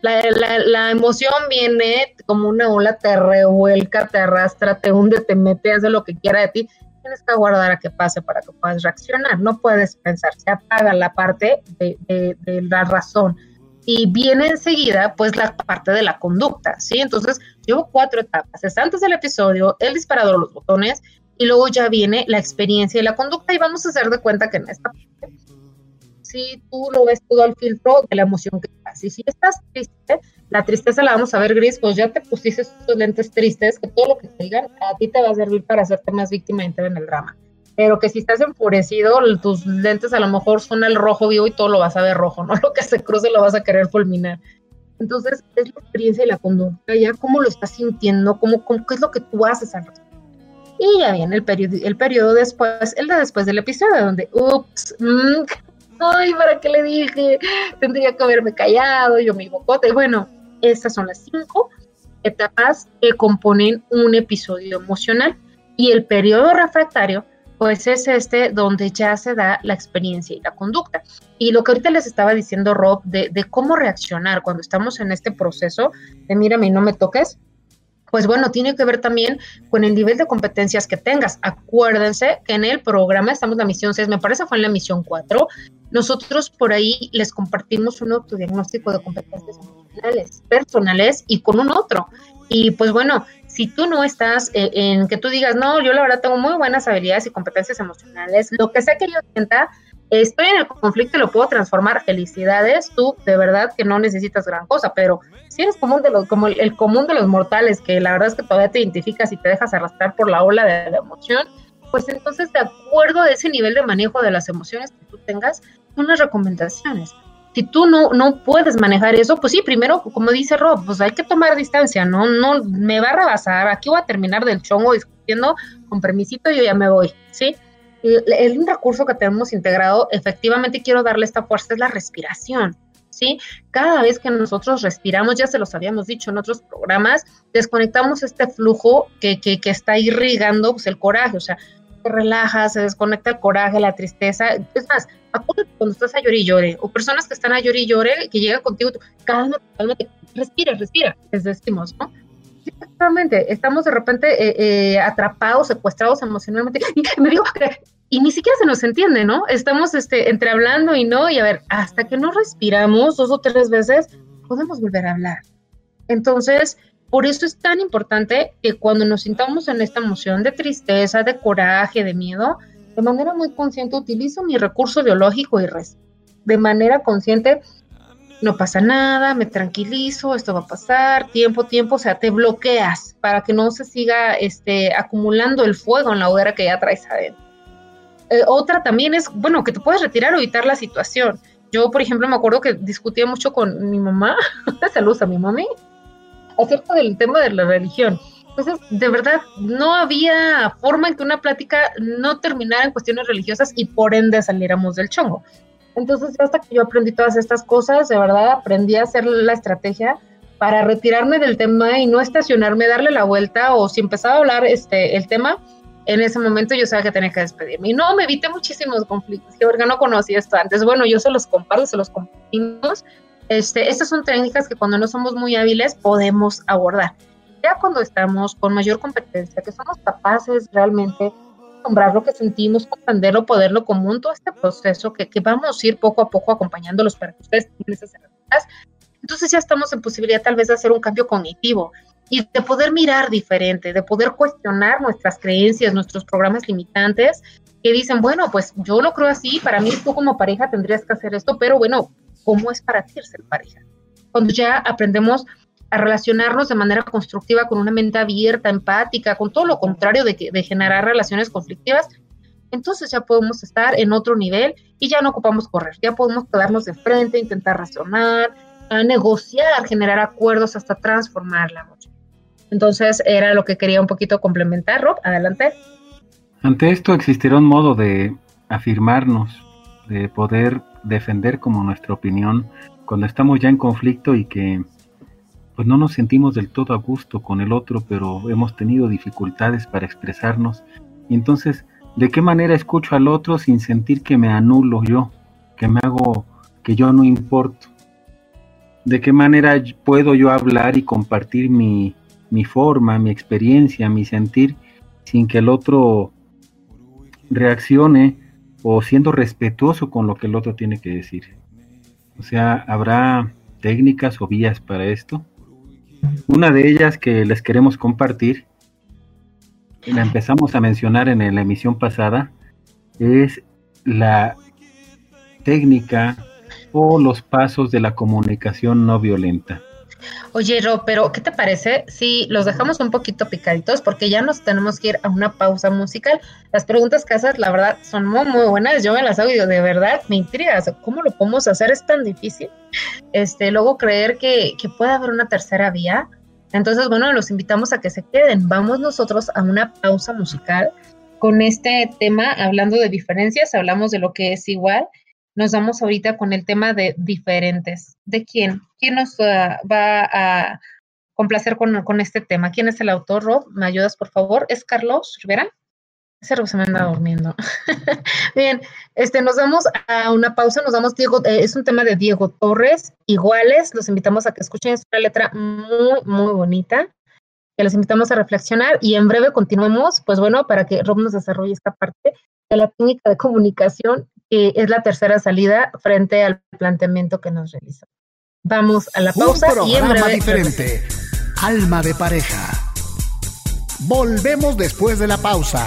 La, emoción viene como una ola, te revuelca, te arrastra, te hunde, te mete, hace lo que quiera de ti. Tienes que aguardar a que pase para que puedas reaccionar. No puedes pensar, se apaga la parte de, la razón y viene enseguida pues la parte de la conducta, ¿sí? Entonces llevo cuatro etapas. Es antes del episodio, el disparador, los botones, y luego ya viene la experiencia y la conducta y vamos a hacer de cuenta que en esta parte, si tú lo ves todo al filtro de la emoción que estás y si estás triste, la tristeza la vamos a ver gris, pues ya te pusiste estos lentes tristes, que todo lo que te digan a ti te va a servir para hacerte más víctima y entrar en el drama. Pero que si estás enfurecido, tus lentes a lo mejor son el rojo vivo y todo lo vas a ver rojo, ¿no? [laughs] Lo que se cruce lo vas a querer fulminar. Entonces, es la experiencia y la conducta, ya cómo lo estás sintiendo, cómo, cómo qué es lo que tú haces al respecto. Y ya viene el periodo, el periodo después, el de después del episodio, donde, ups, mmm, ay, ¿para qué le dije? Tendría que haberme callado, yo me bocote. Bueno, estas son las cinco etapas que componen un episodio emocional. Y el periodo refractario, pues es este donde ya se da la experiencia y la conducta. Y lo que ahorita les estaba diciendo Rob de, de cómo reaccionar cuando estamos en este proceso de mírame y no me toques, pues bueno, tiene que ver también con el nivel de competencias que tengas. Acuérdense que en el programa estamos en la misión 6, me parece fue en la misión 4, nosotros por ahí les compartimos un autodiagnóstico de competencias emocionales, personales y con un otro. Y pues bueno, si tú no estás eh, en que tú digas, no, yo la verdad tengo muy buenas habilidades y competencias emocionales, lo que sea que yo sienta, estoy en el conflicto y lo puedo transformar. Felicidades, tú de verdad que no necesitas gran cosa, pero si eres común de los, como el, común de los mortales, que la verdad es que todavía te identificas y te dejas arrastrar por la ola de la emoción, pues entonces de acuerdo a ese nivel de manejo de las emociones que tú tengas, son las recomendaciones. Si tú no, no puedes manejar eso, pues sí, primero, como dice Rob, pues hay que tomar distancia, ¿no? No me va a rebasar, aquí voy a terminar del chongo discutiendo, con permisito yo ya me voy, ¿sí? El, un recurso que tenemos integrado, efectivamente quiero darle esta fuerza, es la respiración. ¿Sí? Cada vez que nosotros respiramos, ya se los habíamos dicho en otros programas, desconectamos este flujo que, que, que está irrigando pues, el coraje, o sea, te relajas, se desconecta el coraje, la tristeza. Es más, acuérdate cuando estás a llorar y llore, o personas que están a llorar y llore, que llegan contigo, cálmate, cálmate, respira, respira, les decimos, ¿no? Exactamente, estamos de repente eh, eh, atrapados, secuestrados emocionalmente. Y me digo, y ni siquiera se nos entiende, ¿no? Estamos este, entre hablando y no, y a ver, hasta que no respiramos dos o tres veces, podemos volver a hablar. Entonces, por eso es tan importante que cuando nos sintamos en esta emoción de tristeza, de coraje, de miedo, de manera muy consciente utilizo mi recurso biológico y res de manera consciente no pasa nada, me tranquilizo, esto va a pasar, tiempo, tiempo, o sea, te bloqueas para que no se siga este, acumulando el fuego en la hoguera que ya traes adentro. Eh, otra también es, bueno, que te puedes retirar o evitar la situación. Yo, por ejemplo, me acuerdo que discutía mucho con mi mamá, [laughs] saludos a mi mami, acerca del tema de la religión. Entonces, de verdad, no había forma en que una plática no terminara en cuestiones religiosas y por ende saliéramos del chongo. Entonces, hasta que yo aprendí todas estas cosas, de verdad aprendí a hacer la estrategia para retirarme del tema y no estacionarme, darle la vuelta o si empezaba a hablar este, el tema, en ese momento yo sabía que tenía que despedirme. Y no, me evité muchísimos conflictos, que no conocía esto antes. Bueno, yo se los comparto, se los compartimos este, estas son técnicas que cuando no somos muy hábiles podemos abordar. Ya cuando estamos con mayor competencia, que somos capaces realmente nombrar lo que sentimos, comprenderlo, poderlo común, todo este proceso que, que vamos a ir poco a poco acompañándolos para que ustedes tengan esas herramientas, entonces ya estamos en posibilidad tal vez de hacer un cambio cognitivo y de poder mirar diferente, de poder cuestionar nuestras creencias, nuestros programas limitantes que dicen, bueno, pues yo lo creo así, para mí tú como pareja tendrías que hacer esto, pero bueno, cómo es para ti ser pareja. Cuando ya aprendemos a relacionarnos de manera constructiva con una mente abierta, empática, con todo lo contrario de, de generar relaciones conflictivas, entonces ya podemos estar en otro nivel y ya no ocupamos correr, ya podemos quedarnos de frente, intentar razonar, negociar, generar acuerdos hasta transformar la noche. Entonces era lo que quería un poquito complementar, Rob, adelante. Ante esto existirá un modo de afirmarnos, de poder defender como nuestra opinión cuando estamos ya en conflicto y que pues no nos sentimos del todo a gusto con el otro, pero hemos tenido dificultades para expresarnos. Entonces, ¿de qué manera escucho al otro sin sentir que me anulo yo, que me hago, que yo no importo? ¿De qué manera puedo yo hablar y compartir mi, mi forma, mi experiencia, mi sentir, sin que el otro reaccione o siendo respetuoso con lo que el otro tiene que decir. O sea, habrá técnicas o vías para esto. Una de ellas que les queremos compartir la empezamos a mencionar en la emisión pasada, es la técnica o los pasos de la comunicación no violenta. Oye, Ro, pero ¿qué te parece si los dejamos un poquito picaditos? Porque ya nos tenemos que ir a una pausa musical. Las preguntas haces, la verdad, son muy, muy buenas. Yo me las hago y de verdad, me intriga. ¿Cómo lo podemos hacer? Es tan difícil. Este, luego creer que, que puede haber una tercera vía. Entonces, bueno, los invitamos a que se queden. Vamos nosotros a una pausa musical con este tema, hablando de diferencias, hablamos de lo que es igual nos vamos ahorita con el tema de diferentes. ¿De quién? ¿Quién nos va, a complacer con, este tema? ¿Quién es el autor, Rob? ¿Me ayudas, por favor? ¿Es Carlos Rivera? Ese Rob se me anda durmiendo. [laughs] Bien, este, nos vamos a una pausa, nos damos Diego, eh, es un tema de Diego Torres, iguales, los invitamos a que escuchen, es una letra muy, muy bonita, que los invitamos a reflexionar y en breve continuemos, pues bueno, para que Rob nos desarrolle esta parte de la técnica de comunicación es la tercera salida frente al planteamiento que nos realizó. Vamos a la pausa y en breve. diferente. Alma de pareja. Volvemos después de la pausa.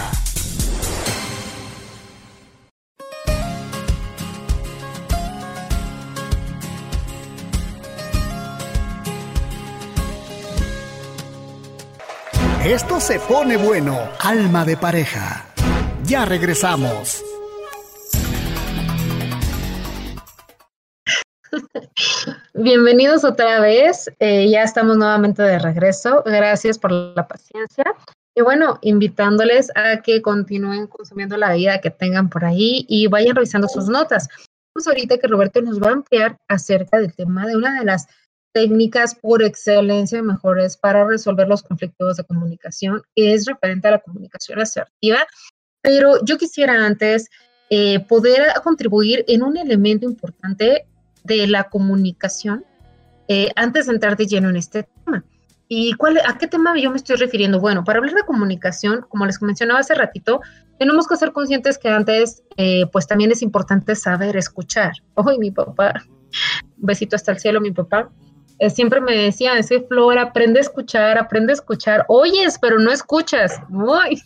Esto se pone bueno. Alma de pareja. Ya regresamos. Bienvenidos otra vez. Eh, ya estamos nuevamente de regreso. Gracias por la paciencia. Y bueno, invitándoles a que continúen consumiendo la vida que tengan por ahí y vayan revisando sus notas. Pues ahorita que Roberto nos va a ampliar acerca del tema de una de las técnicas por excelencia mejores para resolver los conflictos de comunicación, que es referente a la comunicación asertiva. Pero yo quisiera antes eh, poder contribuir en un elemento importante de la comunicación eh, antes de entrar de lleno en este tema. ¿Y cuál, a qué tema yo me estoy refiriendo? Bueno, para hablar de comunicación, como les mencionaba hace ratito, tenemos que ser conscientes que antes, eh, pues también es importante saber escuchar. [laughs] Hoy mi papá, besito hasta el cielo, mi papá, eh, siempre me decía, ese Flor, aprende a escuchar, aprende a escuchar. Oyes, pero no escuchas. [laughs] Uy.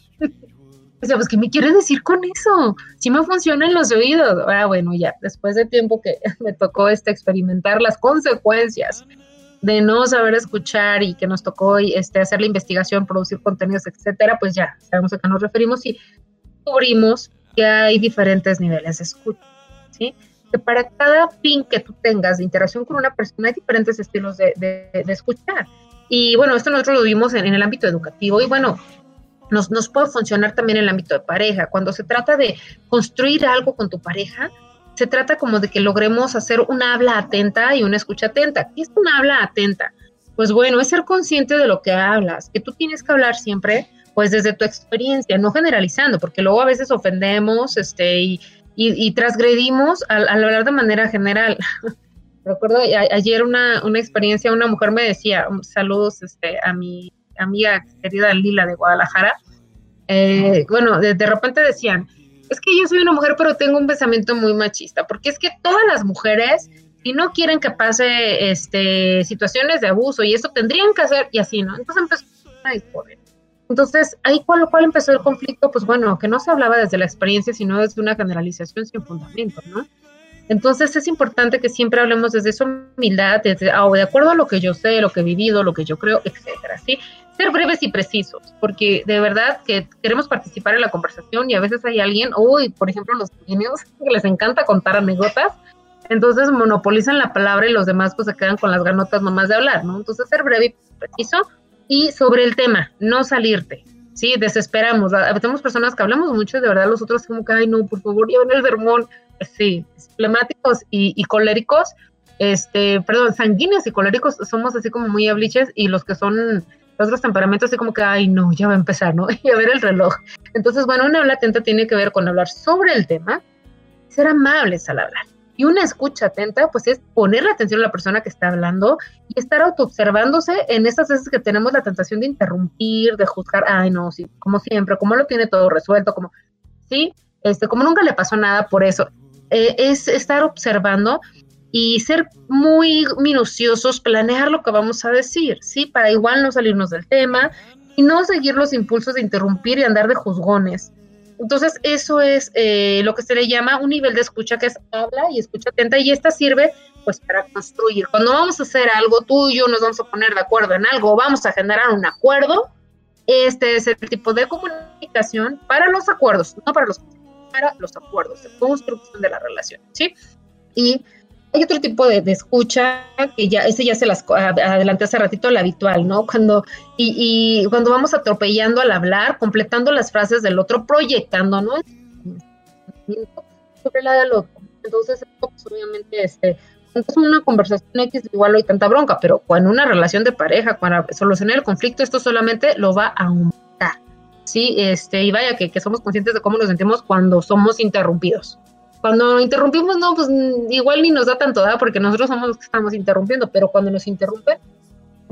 O sea, pues, ¿qué me quieres decir con eso? Si me funcionan los oídos. Ah, bueno, ya, después de tiempo que [laughs] me tocó este, experimentar las consecuencias de no saber escuchar y que nos tocó este, hacer la investigación, producir contenidos, etcétera, pues ya sabemos a qué nos referimos y descubrimos que hay diferentes niveles de escucha, ¿sí? Que para cada fin que tú tengas de interacción con una persona hay diferentes estilos de, de, escuchar. Y bueno, esto nosotros lo vimos en, en, el ámbito educativo y bueno, nos, puede funcionar también en el ámbito de pareja. Cuando se trata de construir algo con tu pareja, se trata como de que logremos hacer una habla atenta y una escucha atenta. ¿Qué es una habla atenta? Pues bueno, es ser consciente de lo que hablas, que tú tienes que hablar siempre, pues desde tu experiencia, no generalizando, porque luego a veces ofendemos este, y, y, transgredimos al, hablar de manera general. [laughs] Recuerdo ayer una, una experiencia, una mujer me decía, saludos este, a mi amiga querida Lila de Guadalajara, eh, bueno, de, repente decían, es que yo soy una mujer pero tengo un pensamiento muy machista, porque es que todas las mujeres, si no quieren que pase este, situaciones de abuso y eso tendrían que hacer y así, ¿no? Entonces empezó a disponer. Entonces, ahí cuál, cuál empezó el conflicto, pues bueno, que no se hablaba desde la experiencia, sino desde una generalización sin fundamento, ¿no? Entonces es importante que siempre hablemos desde esa humildad, desde, ah, de acuerdo a lo que yo sé, lo que he vivido, lo que yo creo, etcétera, ¿sí? Ser breves y precisos, porque de verdad que queremos participar en la conversación y a veces hay alguien, uy, por ejemplo, los niños que les encanta contar anécdotas, entonces monopolizan la palabra y los demás pues se quedan con las ganotas nomás de hablar, ¿no? Entonces ser breve y preciso y sobre el tema, no salirte, ¿sí? Desesperamos. Tenemos personas que hablamos mucho y de verdad los otros como que, ay, no, por favor, lleven el sermón. Sí, flemáticos y, coléricos, este, perdón, sanguíneos y coléricos somos así como muy abliches y los que son otros temperamentos así como que, ay, no, ya va a empezar, ¿no? [laughs] Y a ver el reloj. Entonces, bueno, una habla atenta tiene que ver con hablar sobre el tema, ser amables al hablar. Y una escucha atenta, pues es poner la atención a la persona que está hablando y estar autoobservándose en esas veces que tenemos la tentación de interrumpir, de juzgar, ay, no, sí, como siempre, como lo tiene todo resuelto, como, sí, este, como nunca le pasó nada por eso. Eh, es estar observando y ser muy minuciosos, planear lo que vamos a decir, ¿sí? Para igual no salirnos del tema y no seguir los impulsos de interrumpir y andar de juzgones. Entonces, eso es eh, lo que se le llama un nivel de escucha que es habla y escucha atenta y esta sirve pues para construir. Cuando vamos a hacer algo, tú y yo nos vamos a poner de acuerdo en algo, vamos a generar un acuerdo, este es el tipo de comunicación para los acuerdos, no para los para los acuerdos de construcción de la relación, ¿sí? Y hay otro tipo de, escucha que ya, ese ya se las adelanté hace ratito, el habitual, ¿no? Cuando, y, cuando vamos atropellando al hablar, completando las frases del otro, proyectando, ¿no? Sobre la del otro. Entonces, pues, obviamente, este, es una conversación X igual hay tanta bronca, pero cuando una relación de pareja, para solucionar el conflicto, esto solamente lo va a aumentar. Sí, este, y vaya que, que somos conscientes de cómo nos sentimos cuando somos interrumpidos. Cuando interrumpimos, no, pues igual ni nos da tanto, da porque nosotros somos los que estamos interrumpiendo, pero cuando nos interrumpen,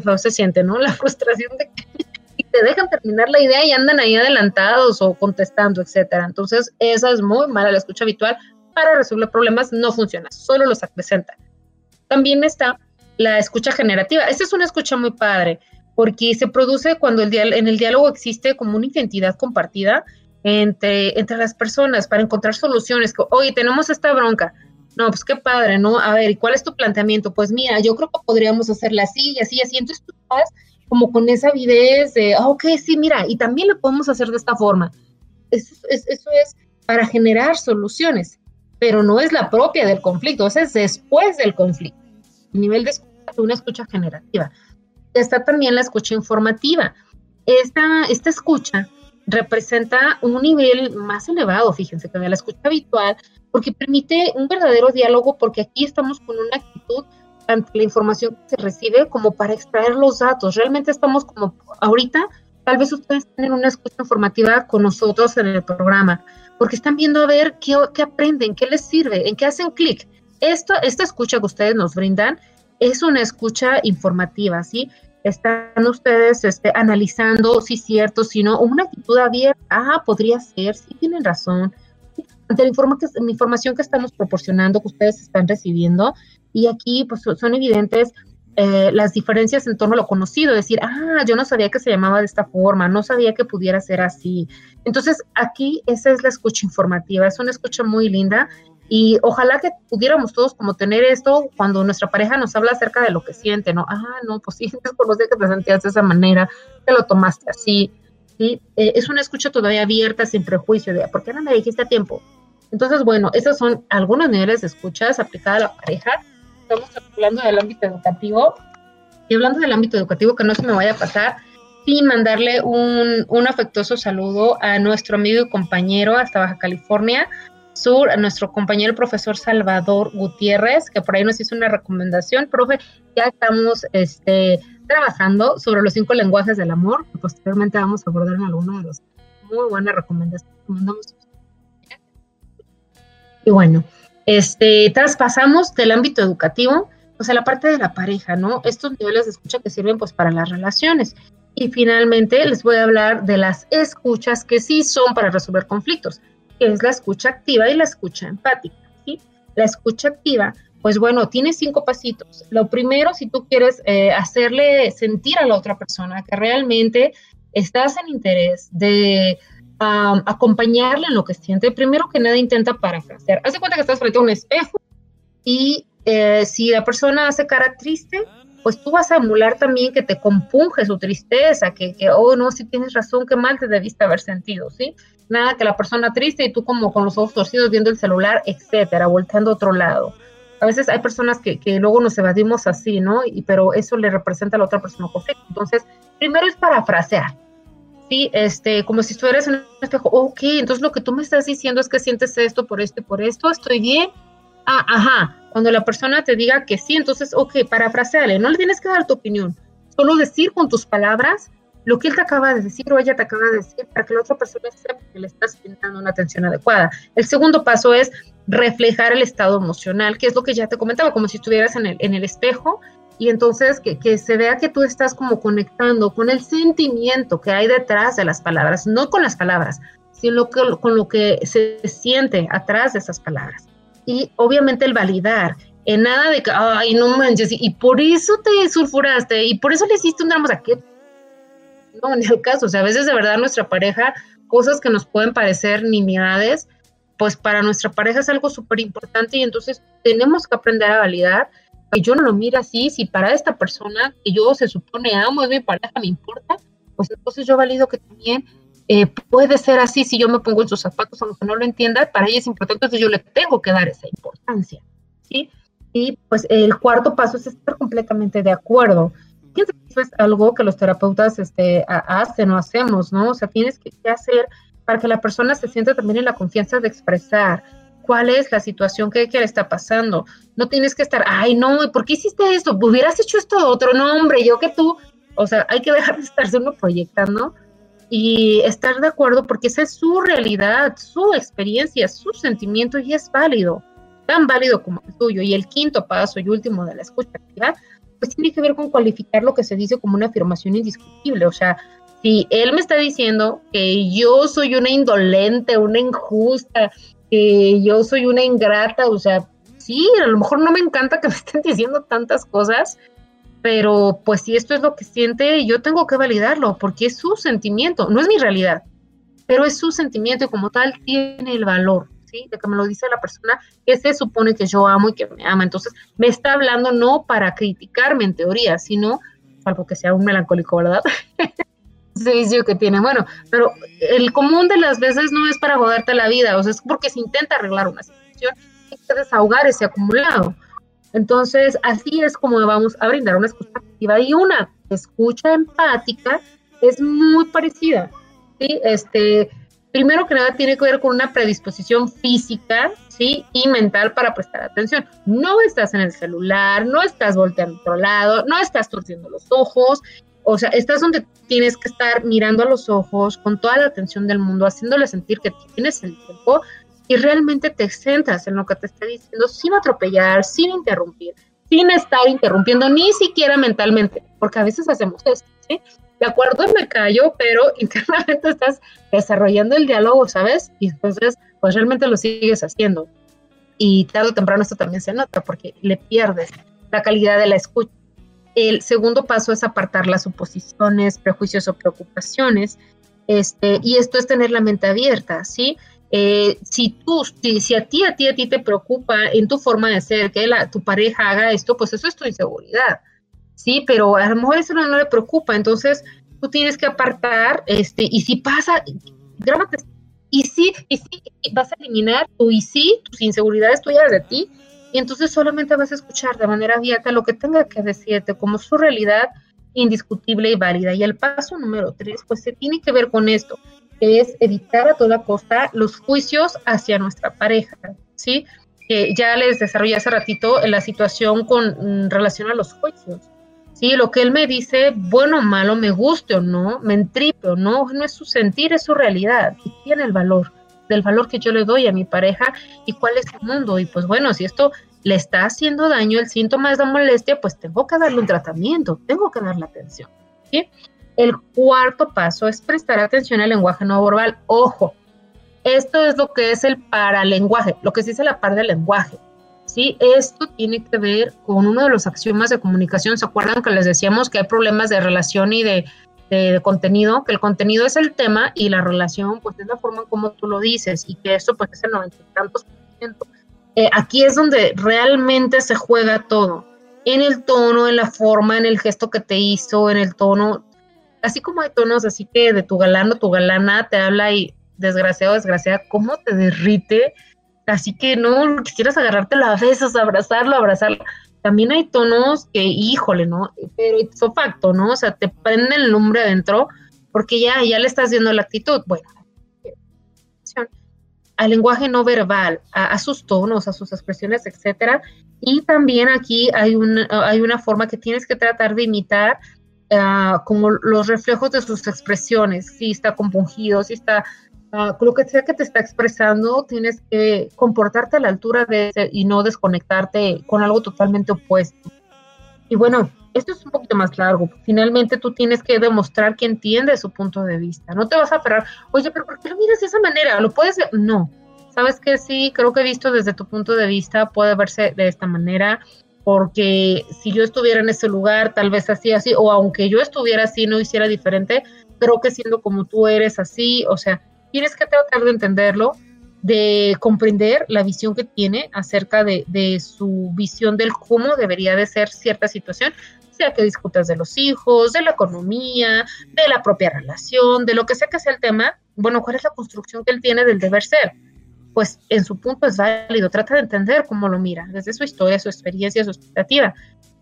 pues se siente, ¿no? [laughs] La frustración de que te dejan terminar la idea y andan ahí adelantados o contestando, etcétera. Entonces, esa es muy mala la escucha habitual para resolver problemas, no funciona, solo los acrecenta. También está la escucha generativa. Esta es una escucha muy padre porque se produce cuando el en el diálogo existe como una identidad compartida entre, entre las personas para encontrar soluciones. Oye, tenemos esta bronca. No, pues qué padre, ¿no? A ver, ¿y cuál es tu planteamiento? Pues mira, yo creo que podríamos hacerla así y así y así. Entonces tú como con esa avidez de, ah, ok, sí, mira, y también lo podemos hacer de esta forma. Eso es, eso es para generar soluciones, pero no es la propia del conflicto, eso es después del conflicto. El nivel de escucha, una escucha generativa. Está también la escucha informativa. Esta, esta escucha representa un nivel más elevado, fíjense, que de la escucha habitual, porque permite un verdadero diálogo, porque aquí estamos con una actitud ante la información que se recibe como para extraer los datos. Realmente estamos como ahorita, tal vez ustedes tienen una escucha informativa con nosotros en el programa, porque están viendo a ver qué, qué aprenden, qué les sirve, en qué hacen clic. Esta, esta escucha que ustedes nos brindan es una escucha informativa, ¿sí? Están ustedes este, analizando si es cierto, si no, una actitud abierta, ah, podría ser, sí tienen razón, ante la, información que estamos proporcionando, que ustedes están recibiendo, y aquí pues son evidentes eh, las diferencias en torno a lo conocido, decir, ah, yo no sabía que se llamaba de esta forma, no sabía que pudiera ser así. Entonces, aquí esa es la escucha informativa, es una escucha muy linda y ojalá que pudiéramos todos como tener esto cuando nuestra pareja nos habla acerca de lo que siente, ¿no? Ah, no, pues sí, [laughs] desconocía que te sentías de esa manera, que lo tomaste así. ¿sí? Eh, es una escucha todavía abierta, sin prejuicio de, ¿por qué no me dijiste a tiempo? Entonces, bueno, esos son algunos niveles de escuchas aplicada a la pareja. Estamos hablando del ámbito educativo. Y hablando del ámbito educativo, que no se me vaya a pasar, sin mandarle un, un afectuoso saludo a nuestro amigo y compañero hasta Baja California, Sur, a nuestro compañero profesor Salvador Gutiérrez, que por ahí nos hizo una recomendación. Profe, ya estamos este, trabajando sobre los cinco lenguajes del amor, que posteriormente vamos a abordar en alguno de los muy buenas recomendaciones Y bueno, este, traspasamos del ámbito educativo, pues a la parte de la pareja, ¿no? Estos niveles de escucha que sirven pues para las relaciones. Y finalmente les voy a hablar de las escuchas que sí son para resolver conflictos es la escucha activa y la escucha empática. ¿sí? La escucha activa, pues bueno, tiene cinco pasitos. Lo primero, si tú quieres eh, hacerle sentir a la otra persona que realmente estás en interés de acompañarle en lo que siente, primero que nada intenta parafrasear. Haz de cuenta que estás frente a un espejo y eh, si la persona hace cara triste, pues tú vas a emular también que te compunge su tristeza, que, que, oh, no, si tienes razón, qué mal te debiste haber sentido, ¿sí? Nada que la persona triste y tú como con los ojos torcidos viendo el celular, etcétera, volteando a otro lado. A veces hay personas que, que luego nos evadimos así, ¿no? Y, pero eso le representa a la otra persona conflicto. Entonces, primero es parafrasear, ¿sí? Este, como si estuvieras en un espejo, ok, entonces lo que tú me estás diciendo es que sientes esto por esto y por esto, estoy bien, ah, ajá, cuando la persona te diga que sí, entonces, ok, parafraseale, no le tienes que dar tu opinión, solo decir con tus palabras lo que él te acaba de decir o ella te acaba de decir para que la otra persona sepa que le estás pintando una atención adecuada. El segundo paso es reflejar el estado emocional, que es lo que ya te comentaba, como si estuvieras en el, en el espejo y entonces que, que, se vea que tú estás como conectando con el sentimiento que hay detrás de las palabras, no con las palabras, sino con lo que se siente atrás de esas palabras y obviamente el validar. En nada de que, ay, no manches, y por eso te sulfuraste, y por eso le hiciste un drama, o sea, no, en el caso, o sea, a veces de verdad nuestra pareja, cosas que nos pueden parecer nimiedades, pues para nuestra pareja es algo súper importante y entonces tenemos que aprender a validar que yo no lo miro así, si para esta persona que yo se supone amo, es mi pareja, me importa, pues entonces yo valido que también eh, puede ser así si yo me pongo en sus zapatos, aunque no lo entienda, para ella es importante, entonces yo le tengo que dar esa importancia, ¿sí? Y pues el cuarto paso es estar completamente de acuerdo. Fíjense que eso es algo que los terapeutas este, hacen o hacemos, ¿no? O sea, tienes que, hacer para que la persona se sienta también en la confianza de expresar cuál es la situación que, que le está pasando. No tienes que estar, ay, no, ¿por qué hiciste esto? ¿Hubieras hecho esto otro? No, hombre, yo que tú. O sea, hay que dejar de estarse uno proyectando y estar de acuerdo porque esa es su realidad, su experiencia, su sentimiento y es válido tan válido como el tuyo. Y el quinto paso y último de la escucha activa, pues tiene que ver con cualificar lo que se dice como una afirmación indiscutible. O sea, si él me está diciendo que yo soy una indolente, una injusta, que yo soy una ingrata, o sea, sí, a lo mejor no me encanta que me estén diciendo tantas cosas, pero pues si esto es lo que siente, yo tengo que validarlo, porque es su sentimiento, no es mi realidad, pero es su sentimiento y como tal tiene el valor. De que me lo dice la persona que se supone que yo amo y que me ama. Entonces, me está hablando no para criticarme en teoría, sino, algo que sea un melancólico, ¿verdad? [laughs] sí, que tiene. Bueno, pero el común de las veces no es para joderte la vida, o sea, es porque se intenta arreglar una situación, hay que desahogar ese acumulado. Entonces, así es como vamos a brindar una escucha activa y una escucha empática es muy parecida. ¿sí? Este, primero que nada tiene que ver con una predisposición física, ¿sí? Y mental para prestar atención. No estás en el celular, no estás volteando a otro lado, no estás torciendo los ojos, o sea, estás donde tienes que estar mirando a los ojos con toda la atención del mundo, haciéndole sentir que tienes el tiempo y realmente te centras en lo que te está diciendo sin atropellar, sin interrumpir, sin estar interrumpiendo ni siquiera mentalmente, porque a veces hacemos esto, ¿sí? De acuerdo me callo, pero [laughs] internamente estás desarrollando el diálogo, ¿sabes? Y entonces, pues realmente lo sigues haciendo. Y tarde o temprano esto también se nota porque le pierdes la calidad de la escucha. El segundo paso es apartar las suposiciones, prejuicios o preocupaciones. Este, y esto es tener la mente abierta, ¿sí? Eh, si tú, si, a ti, a ti, a ti te preocupa en tu forma de ser que la, tu pareja haga esto, pues eso es tu inseguridad sí, pero a lo mejor eso no, le preocupa, entonces tú tienes que apartar, este, y si pasa, grábate, y sí, y sí, vas a eliminar tu y sí, tus inseguridades tuyas de ti, y entonces solamente vas a escuchar de manera abierta lo que tenga que decirte como su realidad indiscutible y válida. Y el paso número tres, pues se tiene que ver con esto, que es evitar a toda costa los juicios hacia nuestra pareja, ¿sí? Ya les desarrollé hace ratito la situación con mm, relación a los juicios. Sí, lo que él me dice, bueno o malo, me guste o no, me entripe o no, no es su sentir, es su realidad y tiene el valor, del valor que yo le doy a mi pareja y cuál es el mundo. Y pues bueno, si esto le está haciendo daño, el síntoma es la molestia, pues tengo que darle un tratamiento, tengo que darle atención. El cuarto paso es prestar atención al lenguaje no verbal. Ojo, esto es lo que es el paralenguaje, lo que se dice la par del lenguaje. ¿Sí? Esto tiene que ver con uno de los axiomas de comunicación. ¿Se acuerdan que les decíamos que hay problemas de relación y de, contenido? Que el contenido es el tema y la relación, pues es la forma en cómo tú lo dices y que esto pues es el noventa y tantos por ciento. Eh, aquí es donde realmente se juega todo. En el tono, en la forma, en el gesto que te hizo, en el tono. Así como hay tonos así que de tu galán tu galana te habla y desgraciado, desgraciada, cómo te derrite Así que no quisieras agarrarte la besos, abrazarlo, abrazarlo. También hay tonos que, híjole, ¿no? Pero es facto, ¿no? O sea, te prende el nombre adentro porque ya, ya le estás viendo la actitud. Bueno, al lenguaje no verbal, a, sus tonos, a sus expresiones, etcétera. Y también aquí hay una, hay una forma que tienes que tratar de imitar ah, como los reflejos de sus expresiones, si está compungido, si está Ah, lo que sea que te está expresando, tienes que comportarte a la altura de ese y no desconectarte con algo totalmente opuesto. Y bueno, esto es un poquito más largo. Finalmente tú tienes que demostrar que entiendes su punto de vista. No te vas a aferrar, oye, pero ¿por qué lo miras de esa manera? ¿Lo puedes ver? No. Sabes que sí, creo que visto desde tu punto de vista puede verse de esta manera, porque si yo estuviera en ese lugar, tal vez así, así, o aunque yo estuviera así, no hiciera diferente, creo que siendo como tú eres así, o sea, tienes que tratar de entenderlo, de comprender la visión que tiene acerca de, de su visión del cómo debería de ser cierta situación, sea que discutas de los hijos, de la economía, de la propia relación, de lo que sea que sea el tema, bueno, ¿cuál es la construcción que él tiene del deber ser? Pues en su punto es válido, trata de entender cómo lo mira, desde su historia, su experiencia, su expectativa,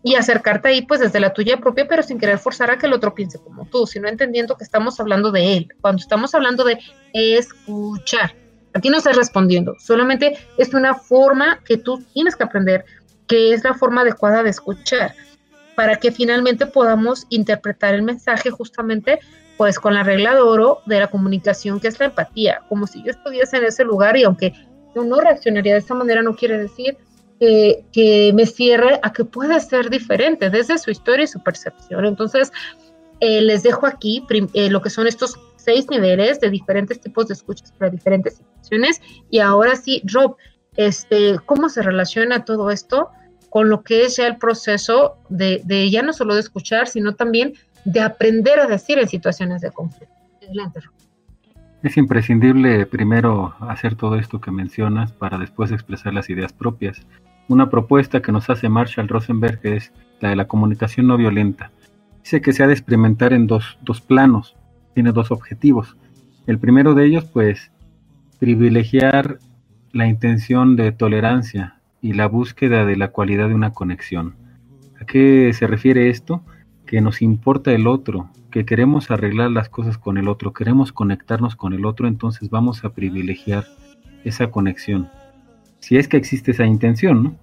y acercarte ahí pues desde la tuya propia, pero sin querer forzar a que el otro piense como tú, sino entendiendo que estamos hablando de él, cuando estamos hablando de escuchar. Aquí no estás respondiendo, solamente es una forma que tú tienes que aprender, que es la forma adecuada de escuchar para que finalmente podamos interpretar el mensaje justamente pues con la regla de oro de la comunicación que es la empatía, como si yo estuviese en ese lugar y aunque yo no reaccionaría de esa manera no quiere decir que, me cierre a que pueda ser diferente desde su historia y su percepción. Entonces, eh, les dejo aquí eh, lo que son estos seis niveles de diferentes tipos de escuchas para diferentes situaciones. Y ahora sí, Rob, este, ¿cómo se relaciona todo esto con lo que es ya el proceso de, ya no solo de escuchar, sino también de aprender a decir en situaciones de conflicto. Es imprescindible primero hacer todo esto que mencionas para después expresar las ideas propias. Una propuesta que nos hace Marshall Rosenberg es la de la comunicación no violenta. Dice que se ha de experimentar en dos, dos planos, tiene dos objetivos. El primero de ellos, pues, privilegiar la intención de tolerancia, y la búsqueda de la cualidad de una conexión. ¿A qué se refiere esto? Que nos importa el otro, que queremos arreglar las cosas con el otro, queremos conectarnos con el otro, entonces vamos a privilegiar esa conexión. Si es que existe esa intención, ¿no?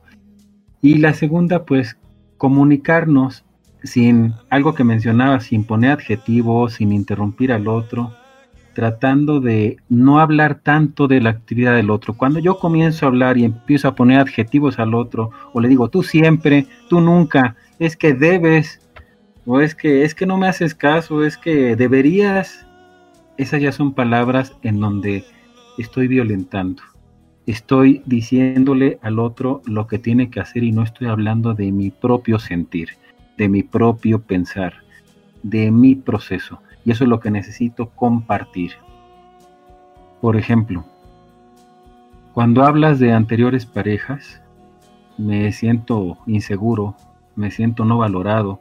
Y la segunda, pues, comunicarnos sin algo que mencionaba, sin poner adjetivos, sin interrumpir al otro, tratando de no hablar tanto de la actividad del otro. Cuando yo comienzo a hablar y empiezo a poner adjetivos al otro, o le digo tú siempre, tú nunca, es que debes, o es que es que no me haces caso, es que deberías, esas ya son palabras en donde estoy violentando. Estoy diciéndole al otro lo que tiene que hacer y no estoy hablando de mi propio sentir, de mi propio pensar, de mi proceso. Y eso es lo que necesito compartir. Por ejemplo, cuando hablas de anteriores parejas, me siento inseguro, me siento no valorado,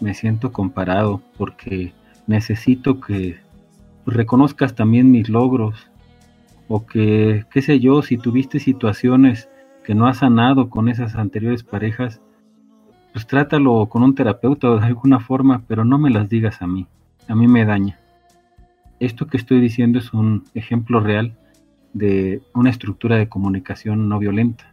me siento comparado porque necesito que reconozcas también mis logros o que, qué sé yo, si tuviste situaciones que no has sanado con esas anteriores parejas, pues trátalo con un terapeuta o de alguna forma, pero no me las digas a mí a mí me daña. Esto que estoy diciendo es un ejemplo real de una estructura de comunicación no violenta.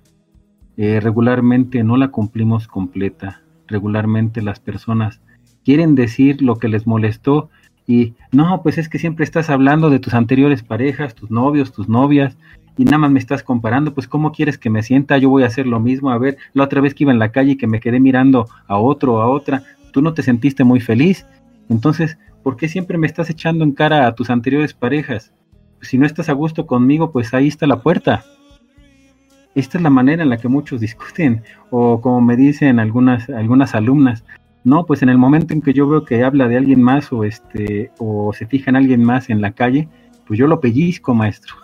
Eh, regularmente no la cumplimos completa. Regularmente las personas quieren decir lo que les molestó y no, pues es que siempre estás hablando de tus anteriores parejas, tus novios, tus novias y nada más me estás comparando, pues ¿cómo quieres que me sienta? Yo voy a hacer lo mismo. A ver, la otra vez que iba en la calle y que me quedé mirando a otro o a otra, tú no te sentiste muy feliz. Entonces, ¿por qué siempre me estás echando en cara a tus anteriores parejas? si no estás a gusto conmigo, pues ahí está la puerta. Esta es la manera en la que muchos discuten, o como me dicen algunas, algunas alumnas, no, pues en el momento en que yo veo que habla de alguien más o este, o se fija en alguien más en la calle, pues yo lo pellizco, maestro.